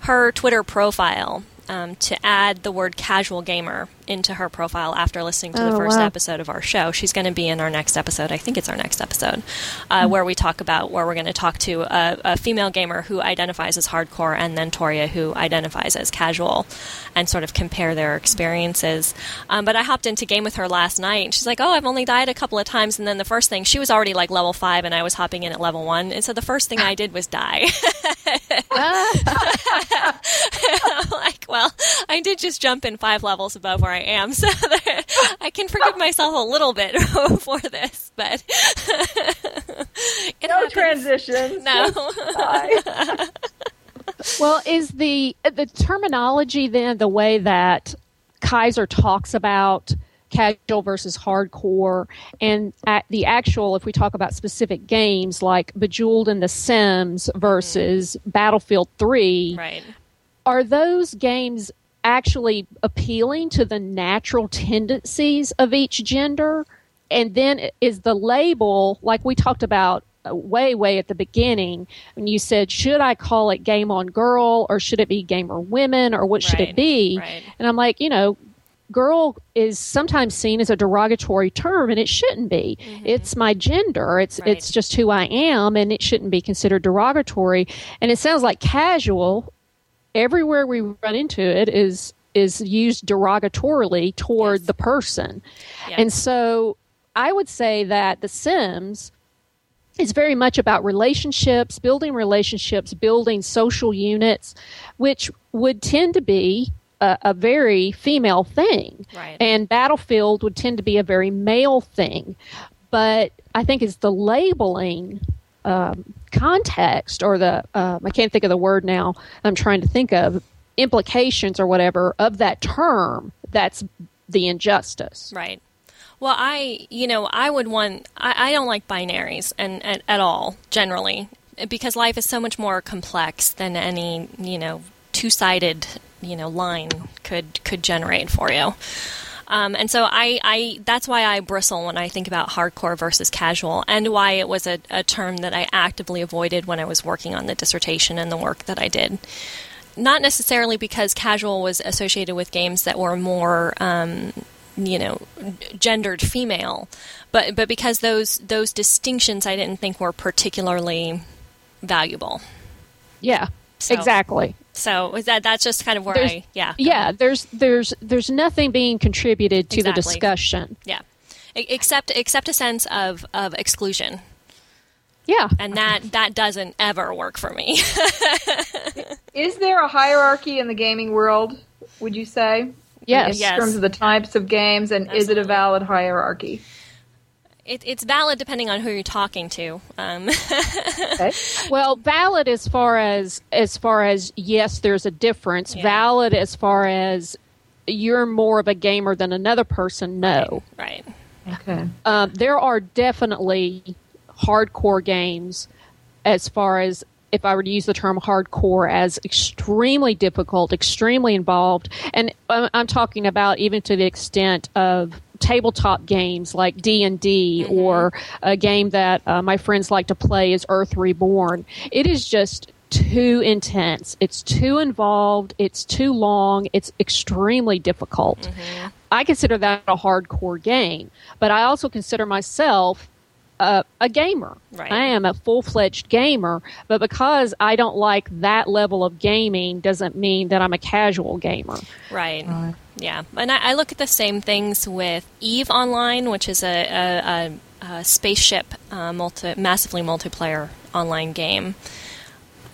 her Twitter profile um, to add the word casual gamer into her profile after listening to the Oh, first wow. episode of our show. She's going to be in our next episode. I think it's our next episode, uh, Hmm. where we talk about where we're going to talk to a, a female gamer who identifies as hardcore and then Toria who identifies as casual and sort of compare their experiences. Um, but I hopped into game with her last night and she's like, Oh, I've only died a couple of times. And then the first thing, she was already like level five and I was hopping in at level one. And so the first thing I did was die. I'm like, well, I did just jump in five levels above where I am, so I can forgive myself a little bit for this, but it No happens. transitions. No. Well, is the the terminology then the way that Kaiser talks about casual versus hardcore, and at the actual, if we talk about specific games like Bejeweled and The Sims mm. versus Battlefield Three, right. are those games actually appealing to the natural tendencies of each gender? And then is the label, like we talked about way, way at the beginning, when you said, should I call it game on girl or should it be gamer women or what should Right, it be? right. And I'm like, you know, girl is sometimes seen as a derogatory term and it shouldn't be. It's my gender. It's Mm-hmm. Right. it's just who I am and it shouldn't be considered derogatory. And it sounds like casual everywhere we run into it is is used derogatorily toward Yes. the person. Yeah. And so I would say that The Sims is very much about relationships, building relationships, building social units, which would tend to be a, a very female thing. Right. And Battlefield would tend to be a very male thing. But I think it's the labeling um, context or the, um, I can't think of the word now, I'm trying to think of implications or whatever of that term that's the injustice. Right. Well, I, you know, I would want, I, I don't like binaries and, and at all, generally, because life is so much more complex than any, you know, two sided, you know, line could, could generate for you. Um, and so I, I, that's why I bristle when I think about hardcore versus casual, and why it was a, a term that I actively avoided when I was working on the dissertation and the work that I did. Not necessarily because casual was associated with games that were more, um, you know, gendered female, but but because those those distinctions I didn't think were particularly valuable. Yeah, So- exactly. So is that that's just kind of where There's- I yeah Yeah, ahead. there's there's there's nothing being contributed to the discussion. yeah. Except except a sense of, of exclusion, Yeah, and that that doesn't ever work for me. Is there a hierarchy in the gaming world? Would you say? Yes. In Yes. terms of the types of games, and is it a valid hierarchy? It, it's valid depending on who you're talking to. Um, Okay. well, valid as far as as far as yes, there's a difference. Yeah. Valid as far as you're more of a gamer than another person. No, right. Okay. um, there are definitely hardcore games as far as if I were to use the term hardcore as extremely difficult, extremely involved, and I'm, I'm talking about even to the extent of tabletop games like D and D or a game that uh, my friends like to play is Earth Reborn. It is just too intense. It's too involved. It's too long. It's extremely difficult. I consider that a hardcore game, but I also consider myself uh, a gamer. Right. I am a full fledged gamer, but because I don't like that level of gaming doesn't mean that I'm a casual gamer. Right. Yeah. And I, I look at the same things with Eve Online, which is a, a, a, a spaceship uh, multi, massively multiplayer online game.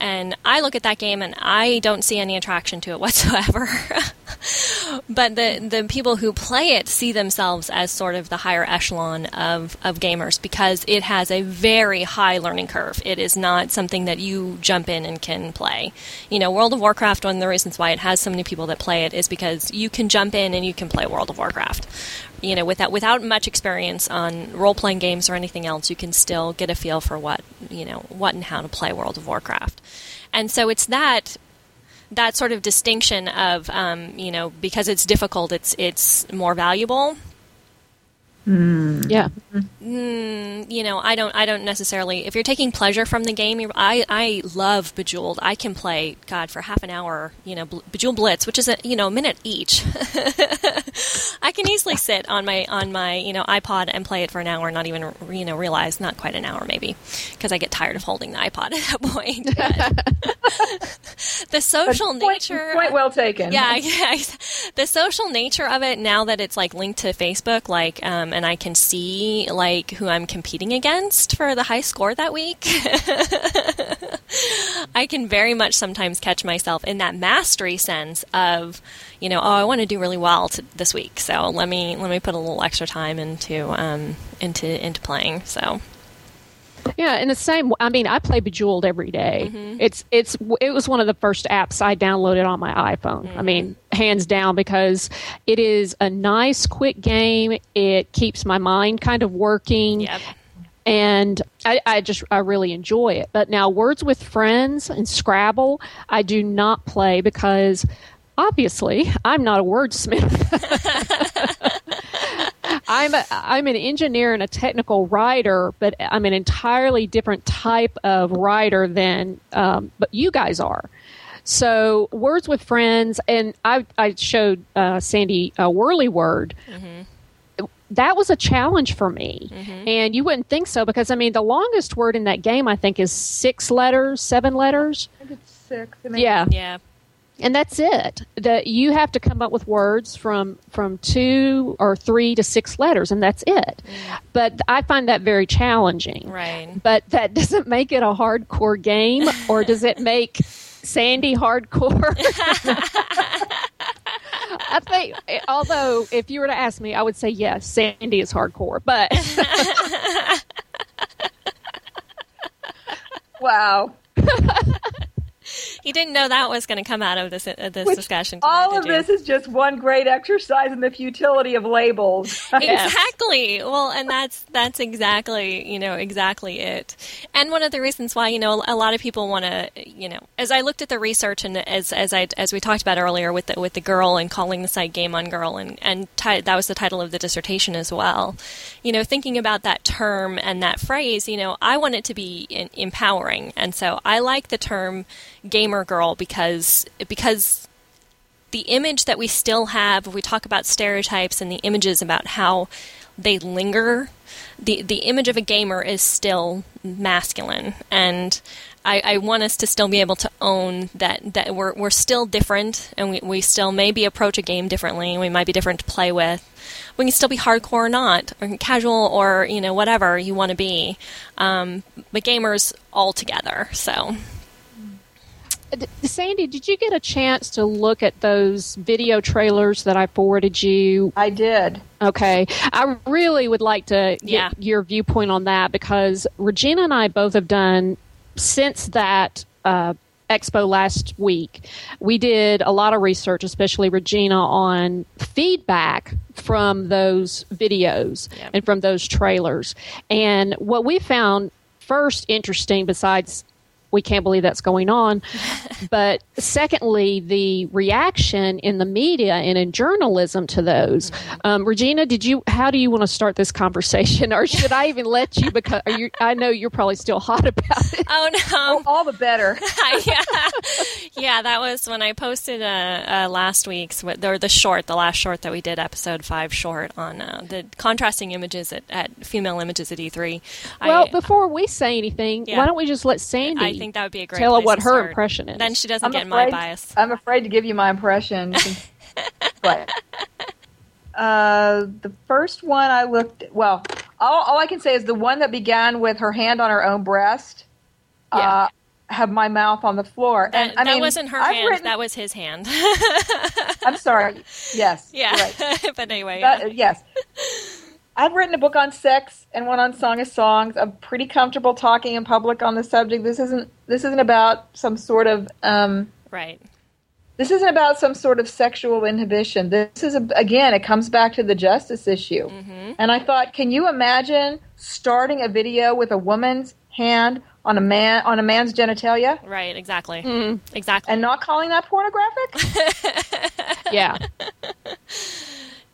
And I look at that game and I don't see any attraction to it whatsoever. but the the people who play it see themselves as sort of the higher echelon of, of gamers because it has a very high learning curve. It is not something that you jump in and can play. You know, World of Warcraft, one of the reasons why it has so many people that play it is because you can jump in and you can play World of Warcraft. You know, without without much experience on role playing games or anything else, you can still get a feel for what you know what and how to play World of Warcraft. And so it's that that sort of distinction of um, you know because it's difficult it's it's more valuable Yeah. Mm, you know, I don't. I don't necessarily. If you're taking pleasure from the game, you're, I I love Bejeweled. I can play God for half an hour. You know, Bejeweled Blitz, which is a you know minute each. I can easily sit on my on my you know iPod and play it for an hour, and not even you know realize not quite an hour maybe, because I get tired of holding the iPod at that point. the social Point- nature. quite well taken. Yeah, yeah. The social nature of it now that it's like linked to Facebook, like, um, and I can see like who I'm competing against for the high score that week. I can very much sometimes catch myself in that mastery sense of, you know, oh, I want to do really well this week, so let me let me put a little extra time into um, into into playing. So Yeah, in the same. I mean, I play Bejeweled every day. Mm-hmm. It's it's it was one of the first apps I downloaded on my iPhone. I mean, mm-hmm. hands down because it is a nice, quick game. It keeps my mind kind of working. Yep. and I, I just I really enjoy it. But now, Words with Friends and Scrabble, I do not play because obviously I'm not a wordsmith. I'm a, I'm an engineer and a technical writer, but I'm an entirely different type of writer than um, but you guys are. So words with friends, and I I showed uh, Sandy a whirly word. That was a challenge for me, and you wouldn't think so because I mean the longest word in that game I think is six letters, seven letters. I think it's six. I mean, Yeah, Yeah. And that's it. That you have to come up with words from from two or three to six letters, and that's it. Mm. But I find that very challenging. Right. But that doesn't make it a hardcore game, or does it make Sandy hardcore? I think, although if you were to ask me, I would say yes, Sandy is hardcore. But Wow. He didn't know that was going to come out of this uh, this Which discussion. Today, All of you? this is just one great exercise in the futility of labels. exactly well and that's that's exactly you know exactly it and one of the reasons why you know a lot of people want to you know as i looked at the research and as as i as we talked about earlier with the with the girl and calling the site game on girl and and ti- that was the title of the dissertation as well you know thinking about that term and that phrase you know i want it to be in, empowering and so i like the term girl because because the image that we still have, we talk about stereotypes and the images about how they linger, the the image of a gamer is still masculine, and I, I want us to still be able to own that that we're we're still different, and we we still maybe approach a game differently. We might be different to play with. We can still be hardcore or not, or casual, or you know whatever you want to be. Um, but gamers all together. So Sandy, did you get a chance to look at those video trailers that I forwarded you? I did. Okay. I really would like to get Yeah. your viewpoint on that because Regina and I both have done since that uh, expo last week. We did a lot of research, especially Regina, on feedback from those videos Yep. and from those trailers. And what we found first interesting, besides we can't believe that's going on. but secondly, the reaction in the media and in journalism to those. Um, Regina, did you? How do you want to start this conversation, or should I even let you? Because are you, I know you're probably still hot about it. oh no. All the better. yeah, yeah, that was when I posted uh, uh, last week's or the short, the last short that we did, episode five short on uh, the contrasting images at, at female images at E3. Well, I, before we say anything, Yeah. why don't we just let Sandy? I think that would be a great tell her place what to her start. impression is. Then she doesn't I'm get afraid, my bias. I'm afraid to give you my impression. but uh, the first one I looked well, all, all I can say is the one that began with her hand on her own breast. Yeah. Uh, have my mouth on the floor, That, and I that mean, wasn't her I've hand. written- That was his hand. I'm sorry. Yes. yeah, Right. but anyway, yeah. Yes. I've written a book on sex and one on Song of Songs. I'm pretty comfortable talking in public on the subject. This isn't this isn't about some sort of um, right. this isn't about some sort of sexual inhibition. This is a, again, it comes back to the justice issue. And I thought, can you imagine starting a video with a woman's hand on a man on a man's genitalia Right, exactly, Mm. exactly. and not calling that pornographic? yeah.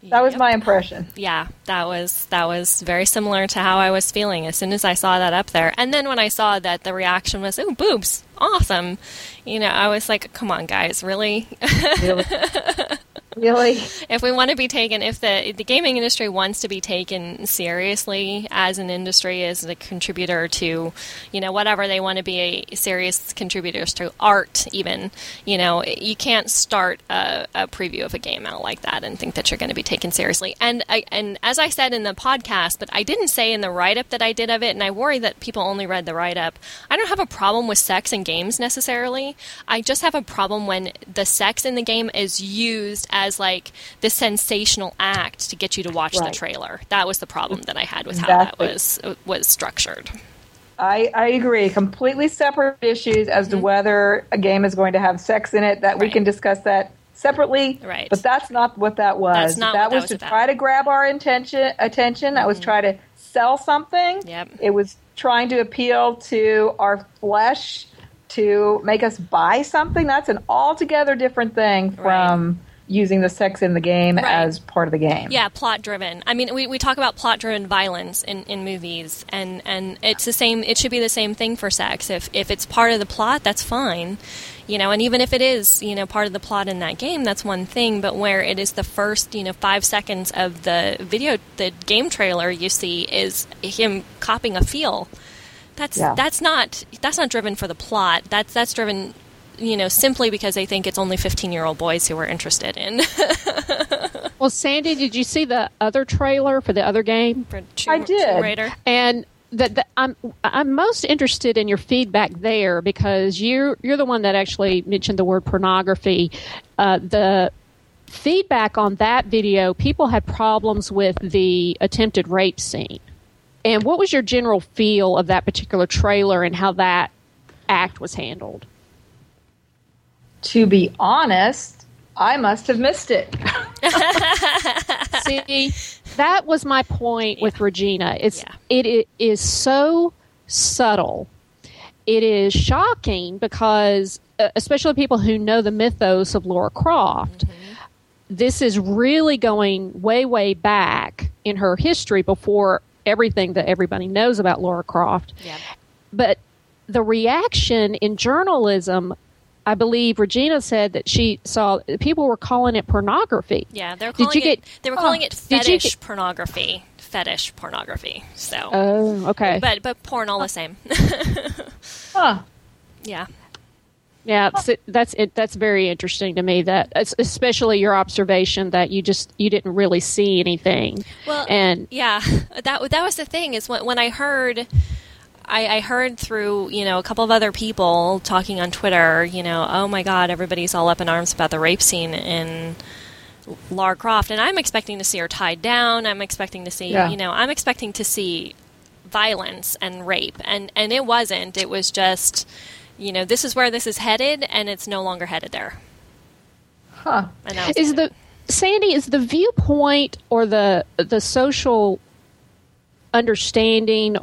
That was Yep. my impression. yeah, that was that was very similar to how I was feeling as soon as I saw that up there. And then when I saw that the reaction was, "Ooh, boobs, awesome," you know, I was like, "Come on, guys, really?" Really, really. if we want to be taken, if the the gaming industry wants to be taken seriously as an industry, as a contributor to, you know, whatever they want to be a serious contributors to art, even, you know, you can't start a, a preview of a game out like that and think that you're going to be taken seriously. And I, and as I said in the podcast, but I didn't say in the write up that I did of it, and I worry that people only read the write up. I don't have a problem with sex in games necessarily. I just have a problem when the sex in the game is used as like the sensational act to get you to watch the trailer. That was the problem that I had with Exactly. how that was was structured. I, I agree. Completely separate issues as Mm-hmm. to whether a game is going to have sex in it. That we can discuss that separately. Right. But that's not what that was. That's not that what that was was to about. try to grab our attention. Attention. That was try to sell something. Yep. It was trying to appeal to our flesh to make us buy something. That's an altogether different thing from using the sex in the game Right. as part of the game. Yeah, plot driven. I mean, we, we talk about plot driven violence in, in movies, and, and it's the same. It should be the same thing for sex. If if it's part of the plot, that's fine, you know. And even if it is, you know, part of the plot in that game, that's one thing. But where it is the first, you know, five seconds of the video, the game trailer you see is him copying a feel. That's Yeah. that's not that's not driven for the plot. That's that's driven. You know, simply because they think it's only fifteen-year-old boys who are interested in Well, Sandy, did you see the other trailer for the other game? for Tomb, I did. Tomb Raider. And that that I'm I'm most interested in your feedback there because you you're the one that actually mentioned the word pornography. Uh, the feedback on that video, people had problems with the attempted rape scene. And what was your general feel of that particular trailer and how that act was handled? To be honest, I must have missed it. See, that was my point with Regina. It's Yeah. it, it is so subtle. It is shocking because, uh, especially people who know the mythos of Lara Croft, this is really going way, way back in her history before everything that everybody knows about Lara Croft. Yeah. But the reaction in journalism, I believe Regina said that she saw people were calling it pornography. Yeah, they're Did calling you it. get- they were calling Oh, it fetish get- pornography. Fetish pornography. So, Oh, okay. but but porn all the same. Huh. yeah. Yeah, that's it, that's it. That's very interesting to me. That especially your observation that you just you didn't really see anything. Well, and yeah, that that was the thing is when when I heard. I, I heard through, you know, a couple of other people talking on Twitter, you know, oh my God, everybody's all up in arms about the rape scene in Lara Croft, and I'm expecting to see her tied down. I'm expecting to see, Yeah. you know, I'm expecting to see violence and rape, and and it wasn't. It was just, you know, this is where this is headed, and it's no longer headed there. Huh. And that was is the Sandy is the viewpoint or the the social understanding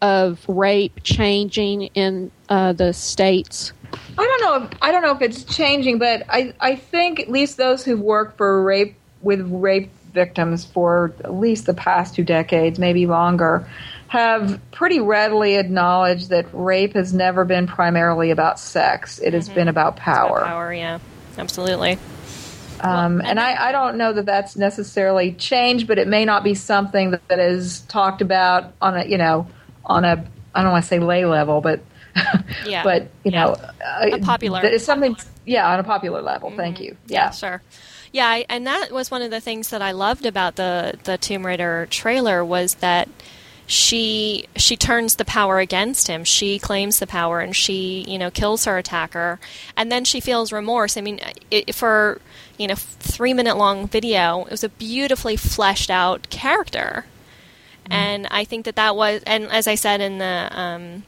of rape changing in uh, the states? I don't know. If, I don't know if it's changing, but I, I think at least those who've worked for rape with rape victims for at least the past two decades, maybe longer, have pretty readily acknowledged that rape has never been primarily about sex. It has been about power. power, yeah, absolutely. Um, and I, I don't know that that's necessarily changed, but it may not be something that, that is talked about on a you know on a I don't want to say lay level, but Yeah. but you Yeah. know uh, A popular- that is something yeah on a popular level. Thank you. Yeah. sure. Yeah, I, and that was one of the things that I loved about the the Tomb Raider trailer was that she she turns the power against him. She claims the power and she you know kills her attacker, and then she feels remorse. I mean, it, for you know three minute long video, it was a beautifully fleshed out character, and I think that that was and as I said in the um,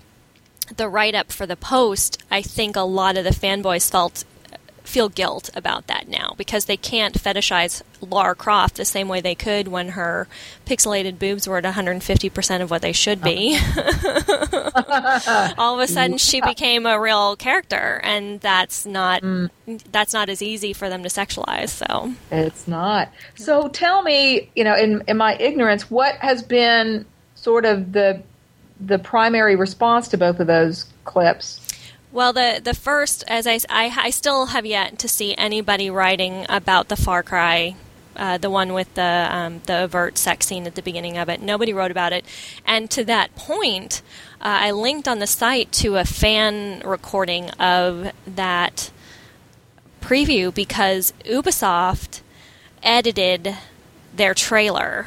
the write up for the post, I think a lot of the fanboys felt feel guilt about that now because they can't fetishize Lara Croft the same way they could when her pixelated boobs were at 150% of what they should be. All of a sudden she became a real character and that's not mm. that's not as easy for them to sexualize, so. It's not. So tell me, you know, in in my ignorance, what has been sort of the the primary response to both of those clips? Well, the the first, as I, I, I still have yet to see anybody writing about the Far Cry, uh, the one with the um, the overt sex scene at the beginning of it. Nobody wrote about it, and to that point, uh, I linked on the site to a fan recording of that preview because Ubisoft edited their trailer.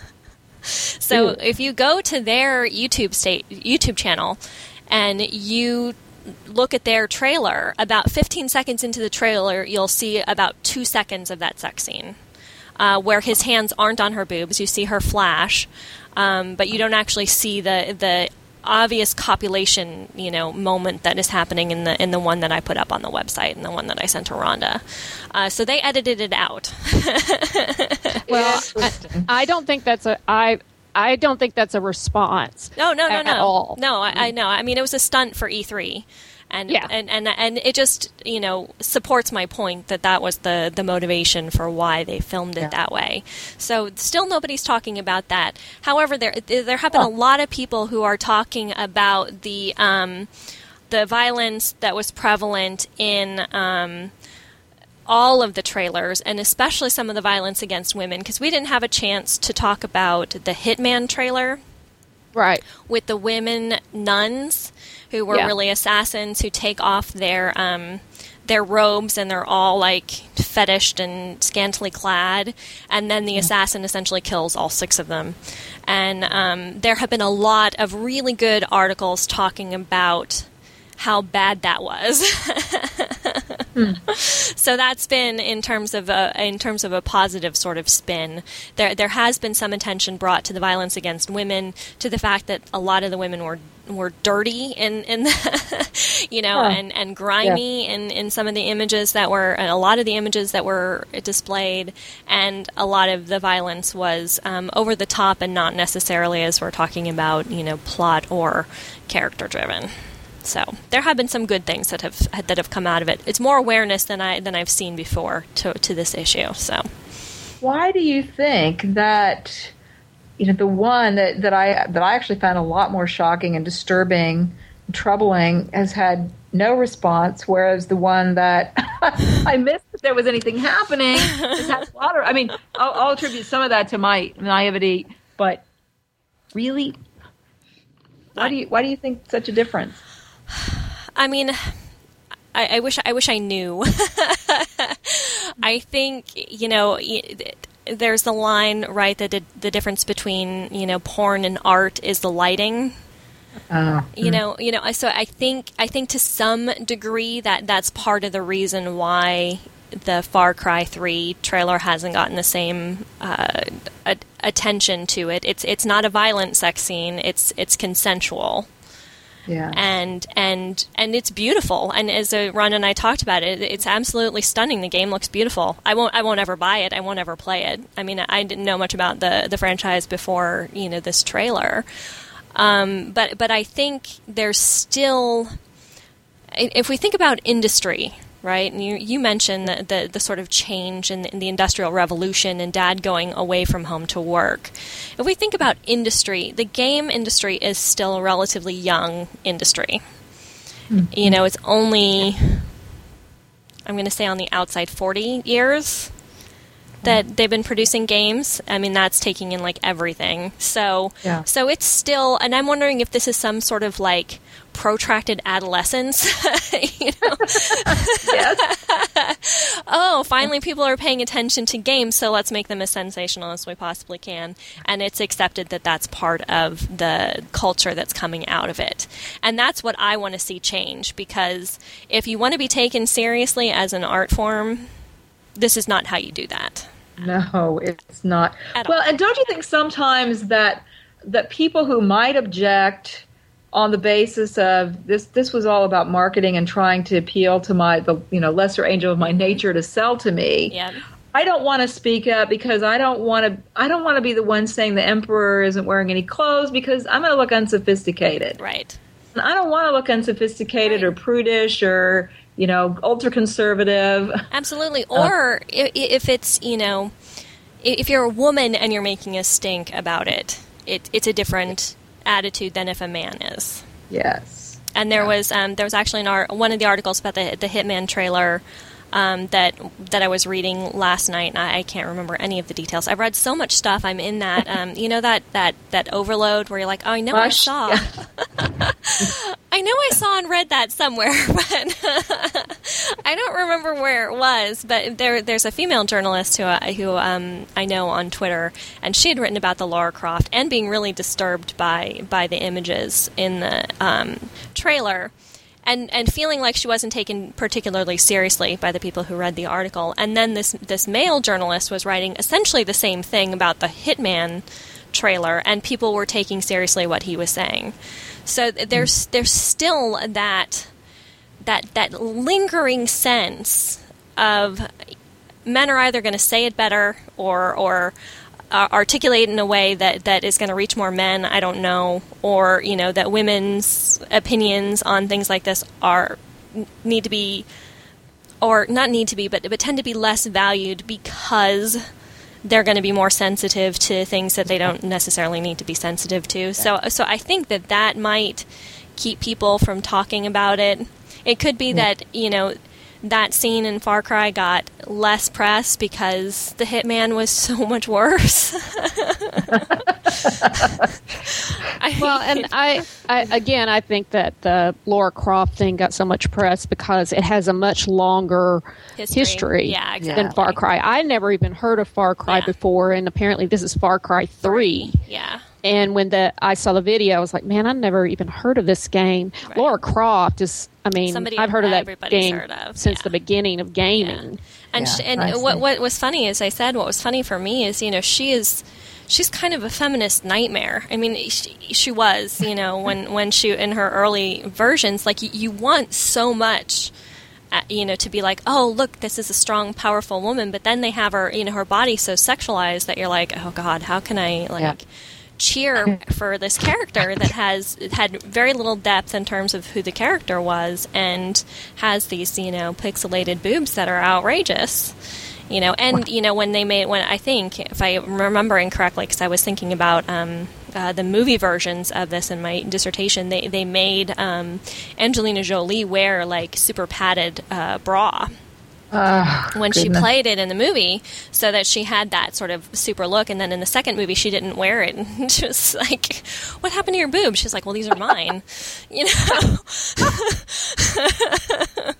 so Ooh. if you go to their YouTube state YouTube channel and you look at their trailer, about 15 seconds into the trailer, you'll see about two seconds of that sex scene. Uh, where his hands aren't on her boobs, you see her flash, um, but you don't actually see the the obvious copulation, you know, moment that is happening in the in the one that I put up on the website and the one that I sent to Rhonda. Uh, so they edited it out. well, I, I, don't think that's a I I don't think that's a response. No, no, no, at, no. At all. No, I, I know. I mean, it was a stunt for E3 and yeah. and, and and it just you know supports my point that that was the the motivation for why they filmed it yeah. that way. So still nobody's talking about that. However, there there have been a lot of people who are talking about the um, the violence that was prevalent in. Um, all of the trailers, and especially some of the violence against women, because we didn't have a chance to talk about the Hitman trailer. Right. With the women nuns who were yeah. really assassins who take off their. Um, their robes and they're all like fetished and scantily clad, and then the assassin essentially kills all six of them. And um, there have been a lot of really good articles talking about how bad that was. hmm. So that's been in terms of a, in terms of a positive sort of spin. There there has been some attention brought to the violence against women, to the fact that a lot of the women were were dirty the, you know huh. and and grimy yeah. in in some of the images that were a lot of the images that were displayed and a lot of the violence was um, over the top and not necessarily as we're talking about you know plot or character driven. So there have been some good things that have that have come out of it. It's more awareness than I than I've seen before to to this issue. So why do you think that you know the one that, that I that I actually found a lot more shocking and disturbing, and troubling has had no response, whereas the one that I missed that there was anything happening has had a lot of. I mean, I'll, I'll attribute some of that to my naivety, but really, why do you why do you think such a difference? I mean, I, I wish I wish I knew. I think you know. There's the line, right? That the, the difference between you know porn and art is the lighting. Uh, you know, you know. So I think I think to some degree that that's part of the reason why the Far Cry Three trailer hasn't gotten the same uh, a- attention to it. It's it's not a violent sex scene. It's it's consensual. Yeah. And and and it's beautiful. And as uh, Ron and I talked about it, it's absolutely stunning. The game looks beautiful. I won't I won't ever buy it. I won't ever play it. I mean, I didn't know much about the the franchise before you know this trailer. Um, but but I think there's still if we think about industry, right? And you, you mentioned the, the, the, sort of change in the, in the, Industrial Revolution and dad going away from home to work. If we think about industry, the game industry is still a relatively young industry. Mm-hmm. You know, it's only, I'm going to say on the outside, 40 years that they've been producing games. I mean, that's taking in like everything. So, yeah. so it's still, and I'm wondering if this is some sort of like protracted adolescence. you know? yes. oh, finally, people are paying attention to games, so let's make them as sensational as we possibly can. And it's accepted that that's part of the culture that's coming out of it. And that's what I want to see change because if you want to be taken seriously as an art form, this is not how you do that. No, it's not. well, and don't you think sometimes that that people who might object on the basis of this this was all about marketing and trying to appeal to my the you know lesser angel of my nature to sell to me. Yeah. I don't want to speak up because I don't want to I don't want to be the one saying the emperor isn't wearing any clothes because I'm going to look unsophisticated. Right. And I don't want to look unsophisticated Right. or prudish or you know ultra conservative. Absolutely. Uh, or i if it's, you know, if you're a woman and you're making a stink about it, it it's a different attitude than if a man is. Yes. And there was um, there was actually an art, one of the articles about the the Hitman trailer um, that that I was reading last night, and I, I can't remember any of the details. I've read so much stuff. I'm in that um, you know that that that overload where you're like, oh, I know I saw. yeah. I know I saw and read that somewhere, but I don't remember where it was. But there, there's a female journalist who I, who um, I know on Twitter, and she had written about the Lara Croft and being really disturbed by by the images in the um, trailer. And, and feeling like she wasn't taken particularly seriously by the people who read the article, and then this this male journalist was writing essentially the same thing about the Hitman trailer, and people were taking seriously what he was saying. So there's there's still that that that lingering sense of men are either going to say it better or or uh, articulate in a way that, that is going to reach more men. I don't know, or you know that women's opinions on things like this are need to be or not need to be, but but tend to be less valued because they're going to be more sensitive to things that they don't necessarily need to be sensitive to. So so I think that that might keep people from talking about it. It could be that you know that scene in Far Cry got less press because the Hitman was so much worse. Well, and I, I again, I think that the Lara Croft thing got so much press because it has a much longer History. history, Yeah, than. Far Cry. I never even heard of Far Cry Yeah. before, and apparently this is Far Cry Three. yeah. And when the I saw the video, I was like, man, I never even heard of this game. Right. Lara Croft is, I mean, Somebody I've heard of that game heard of, since yeah. the beginning of gaming. And Yeah, sh and I what see. what was funny, as I said, what was funny for me is you know she is she's kind of a feminist nightmare. I mean, she, she was you know when when she in her early versions, like you, you want so much. uh, You know, to be like, oh, look, this is a strong, powerful woman, but then they have her, you know, her body so sexualized that you're like, oh God, how can I like Yeah. Cheer for this character that has had very little depth in terms of who the character was and has these you know pixelated boobs that are outrageous you know. And you know when they made when i think if i'm remembering correctly because i was thinking about um, uh, the movie versions of this in my dissertation they, they made um, angelina jolie wear like super padded uh, bra Ah, when she played it in the movie so that she had that sort of super look and then in the second movie she didn't wear it. And she was like what happened to your boobs she's like well these are mine. You know?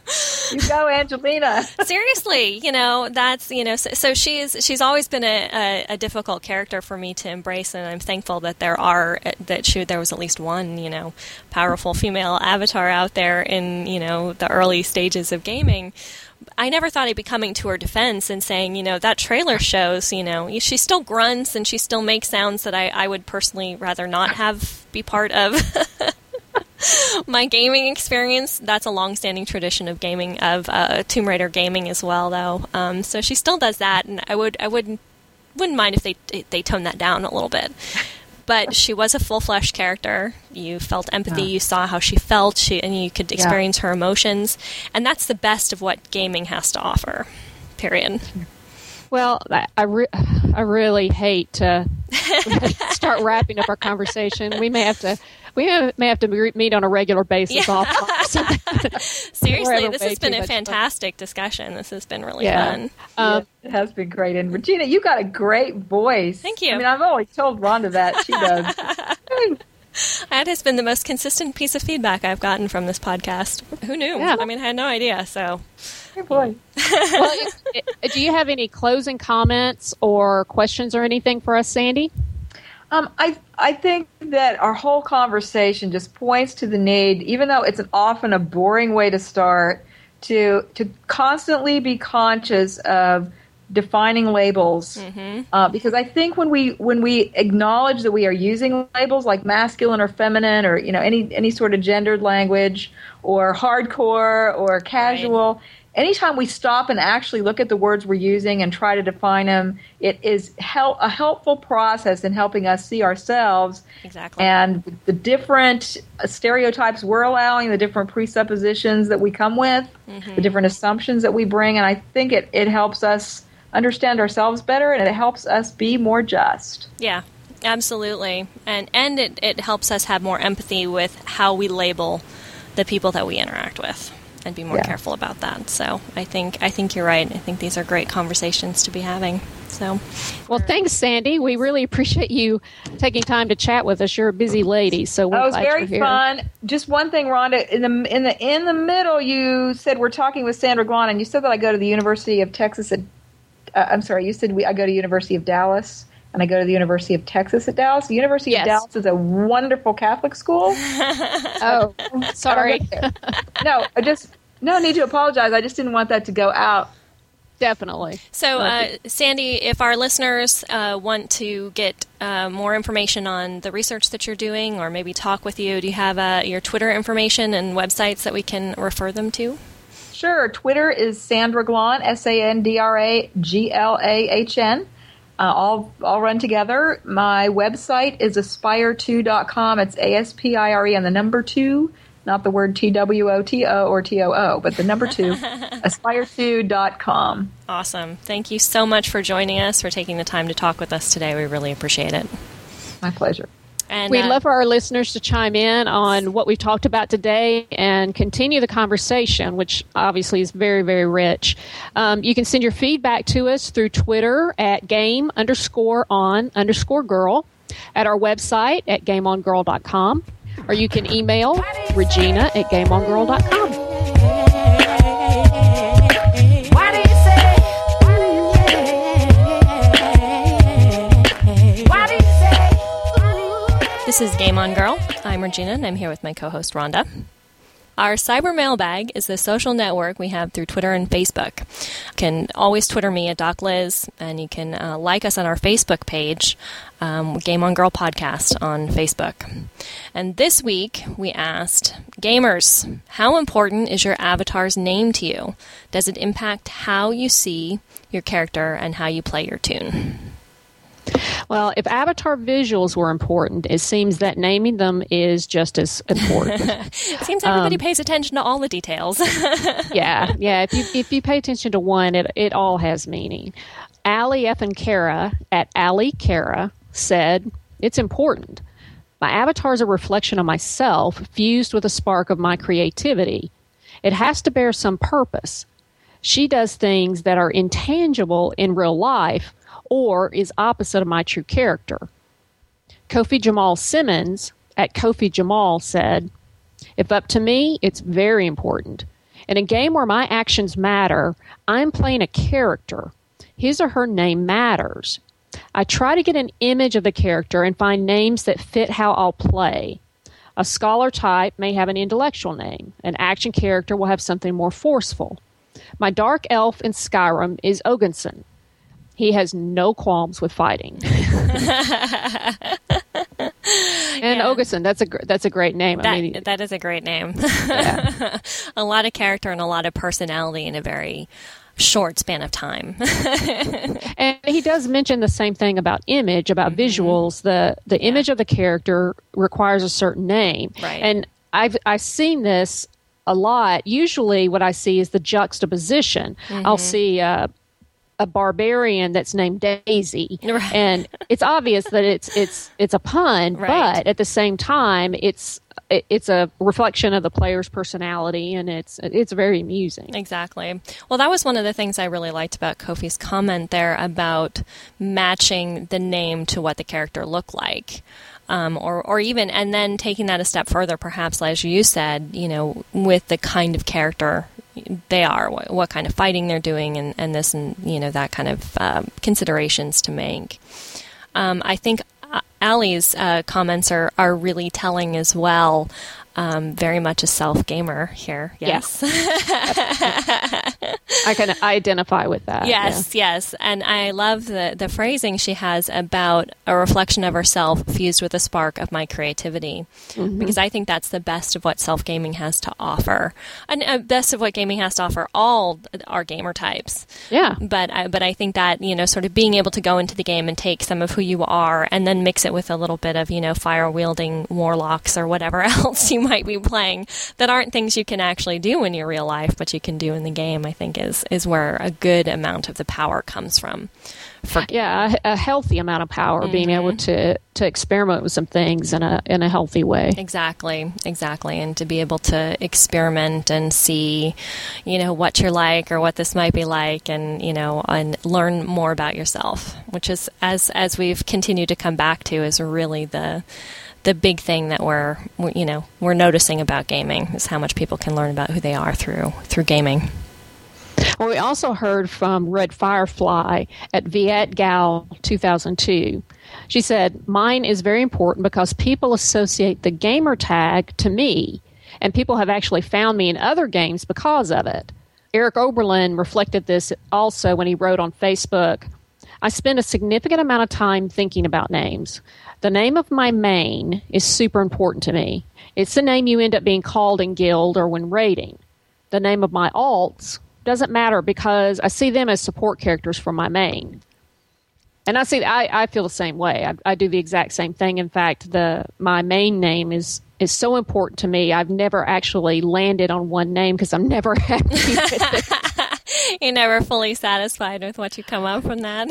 You go, Angelina. seriously you know that's you know so, so she's she's always been a, a, a difficult character for me to embrace and i'm thankful that there are that she, there was at least one you know powerful female avatar out there in you know the early stages of gaming I never thought I'd be coming to her defense and saying, you know, that trailer shows, you know, she still grunts and she still makes sounds that I, I would personally rather not have be part of my gaming experience. That's a long-standing tradition of gaming, of uh, Tomb Raider gaming as well, though. Um, so she still does that, and I would, I would, wouldn't mind if they they tone that down a little bit. But she was a full flesh character. You felt empathy. You saw how she felt. She and you could experience her emotions, and that's the best of what gaming has to offer. Period. Well, I I, re- I really hate to start wrapping up our conversation. We may have to we may may have to meet on a regular basis Yeah. off. Seriously, this has been a much fun. fantastic discussion. This has been really Yeah. fun. Um, it has been great. And Regina, you got a great voice. Thank you. I mean, I've always told Rhonda that she does. That has been the most consistent piece of feedback I've gotten from this podcast. Who knew? Yeah. I mean, I had no idea. So, Good boy. well, it- it- do you have any closing comments or questions or anything for us, Sandy? Um, I I think that our whole conversation just points to the need, even though it's an often a boring way to start, to to constantly be conscious of defining labels mm-hmm. uh, because I think when we when we acknowledge that we are using labels like masculine or feminine or you know any any sort of gendered language or hardcore or casual. Right. Anytime we stop and actually look at the words we're using and try to define them, it is help, a helpful process in helping us see ourselves exactly. and the different stereotypes we're allowing, the different presuppositions that we come with, mm-hmm. the different assumptions that we bring. And I think it, it helps us understand ourselves better and it helps us be more just. Yeah, absolutely. And and it, it helps us have more empathy with how we label the people that we interact with and be more yeah. careful about that. So I think I think you're right. I think these are great conversations to be having. So Well thanks Sandy. We really appreciate you taking time to chat with us. You're a busy lady, so we're oh, it was very fun. Just one thing, Rhonda, in the in the in the middle you said we're talking with Sandra Glahn and you said that I go to the University of Texas at uh, I'm sorry, you said we, I go to University of Dallas and I go to the University of Texas at Dallas. The University yes. of Dallas is a wonderful Catholic school. oh, sorry. no, I just no need to apologize. I just didn't want that to go out. Definitely. So, uh, Sandy, if our listeners uh, want to get uh, more information on the research that you're doing, or maybe talk with you, do you have uh, your Twitter information and websites that we can refer them to? Sure. Twitter is Sandra Glahn, S A N D R A G L A H N. Uh, all all run together. My website is aspire2.com. It's A S P I R E and the number two, not the word T W O T O or T O O, but the number two, aspire2.com. Awesome. Thank you so much for joining us, for taking the time to talk with us today. We really appreciate it. My pleasure. And, We'd uh, love for our listeners to chime in on what we've talked about today and continue the conversation, which obviously is very, very rich. Um, you can send your feedback to us through Twitter at game underscore on underscore girl, at our website at gameongirl.com, or you can email Regina at gameongirl.com. This is Game On Girl. I'm Regina, and I'm here with my co host, Rhonda. Our cyber mailbag is the social network we have through Twitter and Facebook. You can always Twitter me at Doc Liz, and you can uh, like us on our Facebook page, um, Game On Girl Podcast on Facebook. And this week we asked gamers, how important is your avatar's name to you? Does it impact how you see your character and how you play your toon? Well, if avatar visuals were important, it seems that naming them is just as important. it seems everybody um, pays attention to all the details. yeah, yeah. If you if you pay attention to one, it it all has meaning. Ali Ethan Kara at Ali Kara said, "It's important. My avatar is a reflection of myself, fused with a spark of my creativity. It has to bear some purpose." She does things that are intangible in real life, or is opposite of my true character. Kofi Jamal Simmons at Kofi Jamal said, If up to me, it's very important. In a game where my actions matter, I'm playing a character. His or her name matters. I try to get an image of the character and find names that fit how I'll play. A scholar type may have an intellectual name. An action character will have something more forceful. My dark elf in Skyrim is Ogunson. He has no qualms with fighting. and yeah. Ogeson, that's a that's a great name. That, I mean, that is a great name. Yeah. a lot of character and a lot of personality in a very short span of time. and he does mention the same thing about image, about mm-hmm. visuals. The the yeah. image of the character requires a certain name. Right. And I've I've seen this a lot. Usually, what I see is the juxtaposition. Mm-hmm. I'll see uh, a barbarian that's named Daisy, right. and it's obvious that it's it's it's a pun, right. but at the same time, it's it's a reflection of the player's personality, and it's it's very amusing. Exactly. Well, that was one of the things I really liked about Kofi's comment there about matching the name to what the character looked like um, or or even and then taking that a step further, perhaps as you said, you know, with the kind of character they are, what, what kind of fighting they're doing, and, and this and you know that kind of uh, considerations to make. Um, I think uh, Ali's uh, comments are are really telling as well. Um, very much a self gamer here. Yes. I can identify with that. Yes, yeah. yes. And I love the, the phrasing she has about a reflection of herself fused with a spark of my creativity. Mm-hmm. Because I think that's the best of what self gaming has to offer. And uh, best of what gaming has to offer all our gamer types. Yeah. But I, but I think that, you know, sort of being able to go into the game and take some of who you are and then mix it with a little bit of, you know, fire wielding warlocks or whatever else you might be playing that aren't things you can actually do in your real life, but you can do in the game, I think is, is where a good amount of the power comes from. For- yeah, a, a, healthy amount of power, mm-hmm. being able to, to experiment with some things in a in a healthy way. Exactly, exactly, and to be able to experiment and see, you know, what you're like or what this might be like, and you know, and learn more about yourself, which is as as we've continued to come back to, is really the the big thing that we're you know we're noticing about gaming is how much people can learn about who they are through through gaming. Well, we also heard from Red Firefly at Viet Gal 2002. She said, Mine is very important because people associate the gamer tag to me, and people have actually found me in other games because of it. Eric Oberlin reflected this also when he wrote on Facebook I spend a significant amount of time thinking about names. The name of my main is super important to me. It's the name you end up being called in guild or when raiding. The name of my alts doesn't matter because I see them as support characters for my main. And I see I, I feel the same way. I, I do the exact same thing. In fact, the my main name is is so important to me. I've never actually landed on one name because I'm never happy with it. You're never fully satisfied with what you come up from that.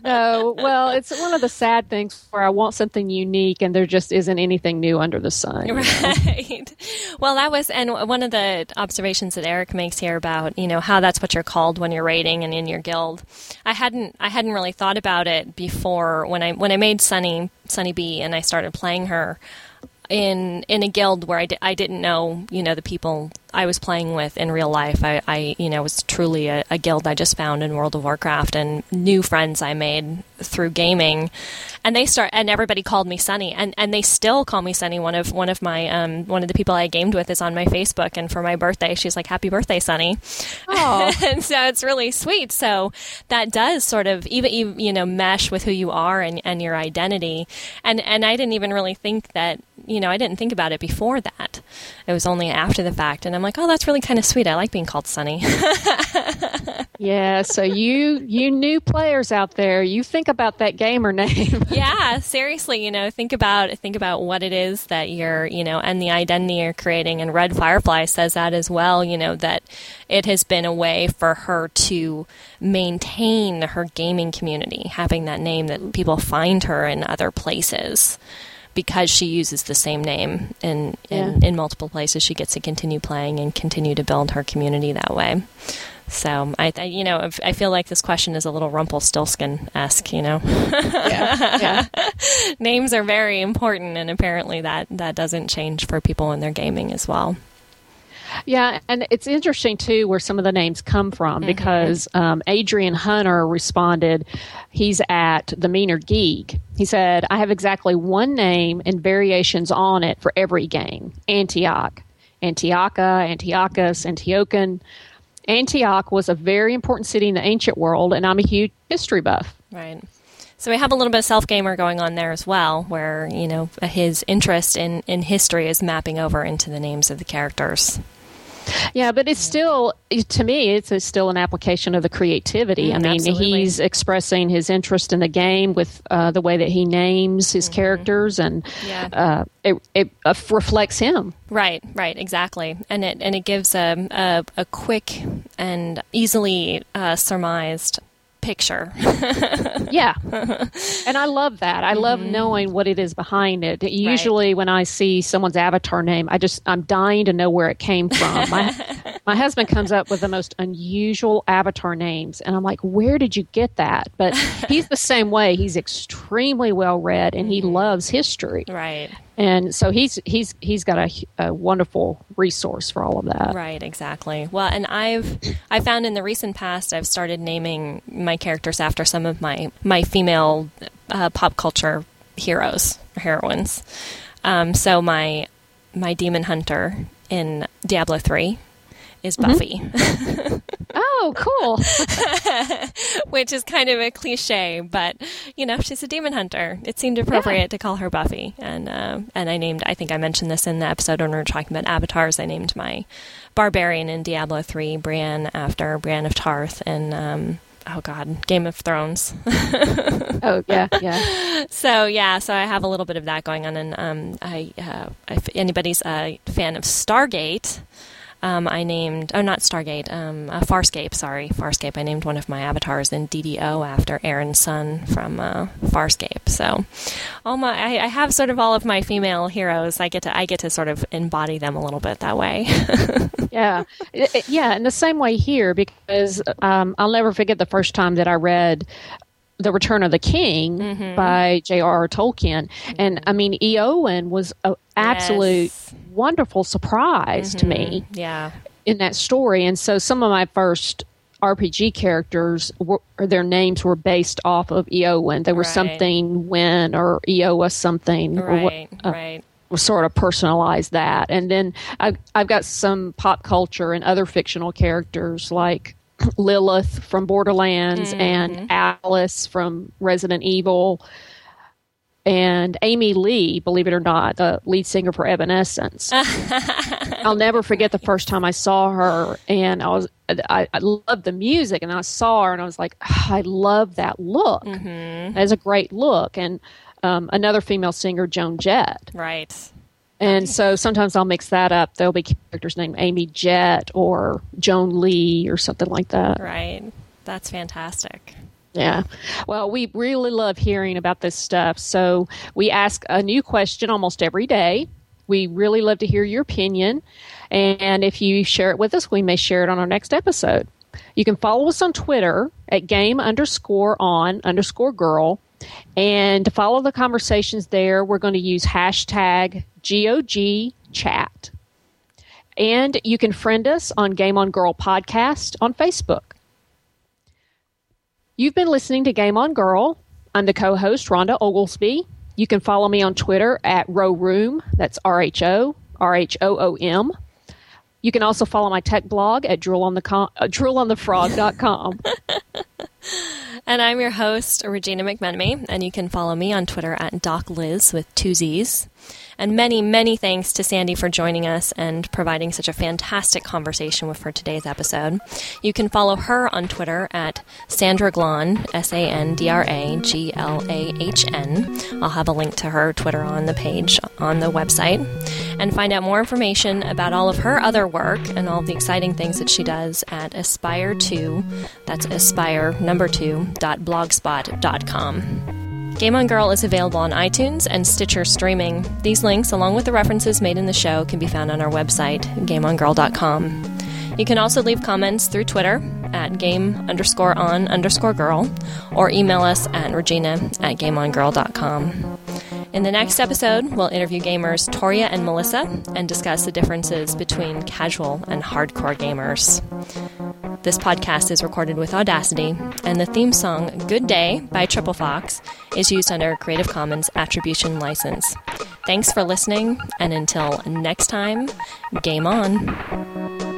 no, well, it's one of the sad things where I want something unique and there just isn't anything new under the sun. Right. Know? Well, that was, and one of the observations that Eric makes here about, you know, how that's what you're called when you're raiding and in your guild. I hadn't, I hadn't really thought about it before when I, when I made Sunny, Sunny B and I started playing her in in a guild where I, di- I didn't know you know the people I was playing with in real life. I, I you know was truly a, a, guild I just found in World of Warcraft and new friends I made through gaming, and they start and everybody called me Sunny and, and they still call me Sunny. One of one of my um, one of the people I gamed with is on my Facebook and for my birthday she's like Happy birthday Sunny, and so it's really sweet. So that does sort of even you know mesh with who you are and, and your identity, and and I didn't even really think that you know I didn't think about it before that. It was only after the fact, and I'm like, oh, that's really kind of sweet. I like being called Sunny. yeah. So you you new players out there, you think about that gamer name. yeah. Seriously, you know, think about think about what it is that you're, you know, and the identity you're creating. And Red Firefly says that as well. You know that it has been a way for her to maintain her gaming community, having that name that people find her in other places because she uses the same name in in, yeah. in multiple places, she gets to continue playing and continue to build her community that way. So I, I, you know, I feel like this question is a little Rumpelstiltskin esque. You know, yeah, yeah. names are very important, and apparently that that doesn't change for people in their gaming as well. Yeah, and it's interesting too where some of the names come from mm-hmm. because um, Adrian Hunter responded, he's at the Meaner Geek. He said, I have exactly one name and variations on it for every game Antioch. Antiocha, Antiochus, Antiochian. Antioch was a very important city in the ancient world, and I'm a huge history buff. Right. So we have a little bit of self gamer going on there as well, where you know his interest in in history is mapping over into the names of the characters. Yeah, but it's still to me it's a, still an application of the creativity. Mm, I mean, absolutely. he's expressing his interest in the game with uh, the way that he names his mm-hmm. characters, and yeah. uh, it, it uh, reflects him. Right, right, exactly, and it and it gives a a, a quick and easily uh, surmised picture. yeah. And I love that. I mm-hmm. love knowing what it is behind it. Usually right. when I see someone's avatar name, I just I'm dying to know where it came from. My my husband comes up with the most unusual avatar names and I'm like, "Where did you get that?" But he's the same way. He's extremely well read and he mm-hmm. loves history. Right and so he's he's he's got a, a, wonderful resource for all of that right exactly well and i've i found in the recent past i've started naming my characters after some of my my female uh, pop culture heroes or heroines um, so my my demon hunter in Diablo 3 is Buffy. Mm-hmm. oh, cool. Which is kind of a cliche, but you know, she's a demon hunter. It seemed appropriate yeah. to call her Buffy, and uh, and I named. I think I mentioned this in the episode when we were talking about avatars. I named my barbarian in Diablo three Brienne after Brienne of Tarth, and um, oh god, Game of Thrones. oh yeah, yeah. So yeah, so I have a little bit of that going on, and um, I, uh, if anybody's a fan of Stargate um, I named, oh, not Stargate, um, uh, Farscape, sorry, Farscape. I named one of my avatars in DDO after Aeryn Sun from uh, Farscape. So, all my, I, I, have sort of all of my female heroes. I get to, I get to sort of embody them a little bit that way. yeah, yeah, in the same way here because um, I'll never forget the first time that I read the Return of the King mm-hmm. by J.R.R. Tolkien. And I mean, Eowyn was an absolute yes. wonderful surprise mm-hmm. to me. Mm-hmm. Yeah. In that story. And so some of my first RPG characters, were, their names were based off of Eowyn. They were right. something when or Eowa something. Right, or, uh, right sort of personalize that. And then I've, I've got some pop culture and other fictional characters like Lilith from Borderlands mm-hmm. and Alice from Resident Evil and Amy Lee, believe it or not, the lead singer for Evanescence. I'll never forget the first time I saw her, and I was I, I loved the music, and I saw her, and I was like, oh, I love that look. Mm-hmm. That's a great look, and um, another female singer, Joan Jett. Right. And so sometimes I'll mix that up. There'll be characters named Amy Jett or Joan Lee or something like that. Right. That's fantastic. Yeah. Well, we really love hearing about this stuff. So we ask a new question almost every day. We really love to hear your opinion. And if you share it with us, we may share it on our next episode. You can follow us on Twitter at game underscore on underscore girl. And to follow the conversations there, we're going to use hashtag GOG chat. And you can friend us on Game On Girl podcast on Facebook. You've been listening to Game On Girl. I'm the co host, Rhonda Oglesby. You can follow me on Twitter at Rho Room. That's R H O R H O O M. You can also follow my tech blog at droolonthefrog.com. Uh, droolonthefrog.com. and I'm your host, Regina McMenemy, and you can follow me on Twitter at DocLiz with two Z's. And many, many thanks to Sandy for joining us and providing such a fantastic conversation with for today's episode. You can follow her on Twitter at Sandra Glahn, S A N D R A G L A H N. I'll have a link to her Twitter on the page on the website. And find out more information about all of her other work and all the exciting things that she does at Aspire 2, that's aspire number 2, dot blogspot.com. Game On Girl is available on iTunes and Stitcher streaming. These links, along with the references made in the show, can be found on our website, gameongirl.com. You can also leave comments through Twitter at game underscore on underscore girl or email us at regina at gameongirl.com. In the next episode, we'll interview gamers Toria and Melissa and discuss the differences between casual and hardcore gamers. This podcast is recorded with Audacity, and the theme song Good Day by Triple Fox is used under a Creative Commons Attribution License. Thanks for listening, and until next time, game on.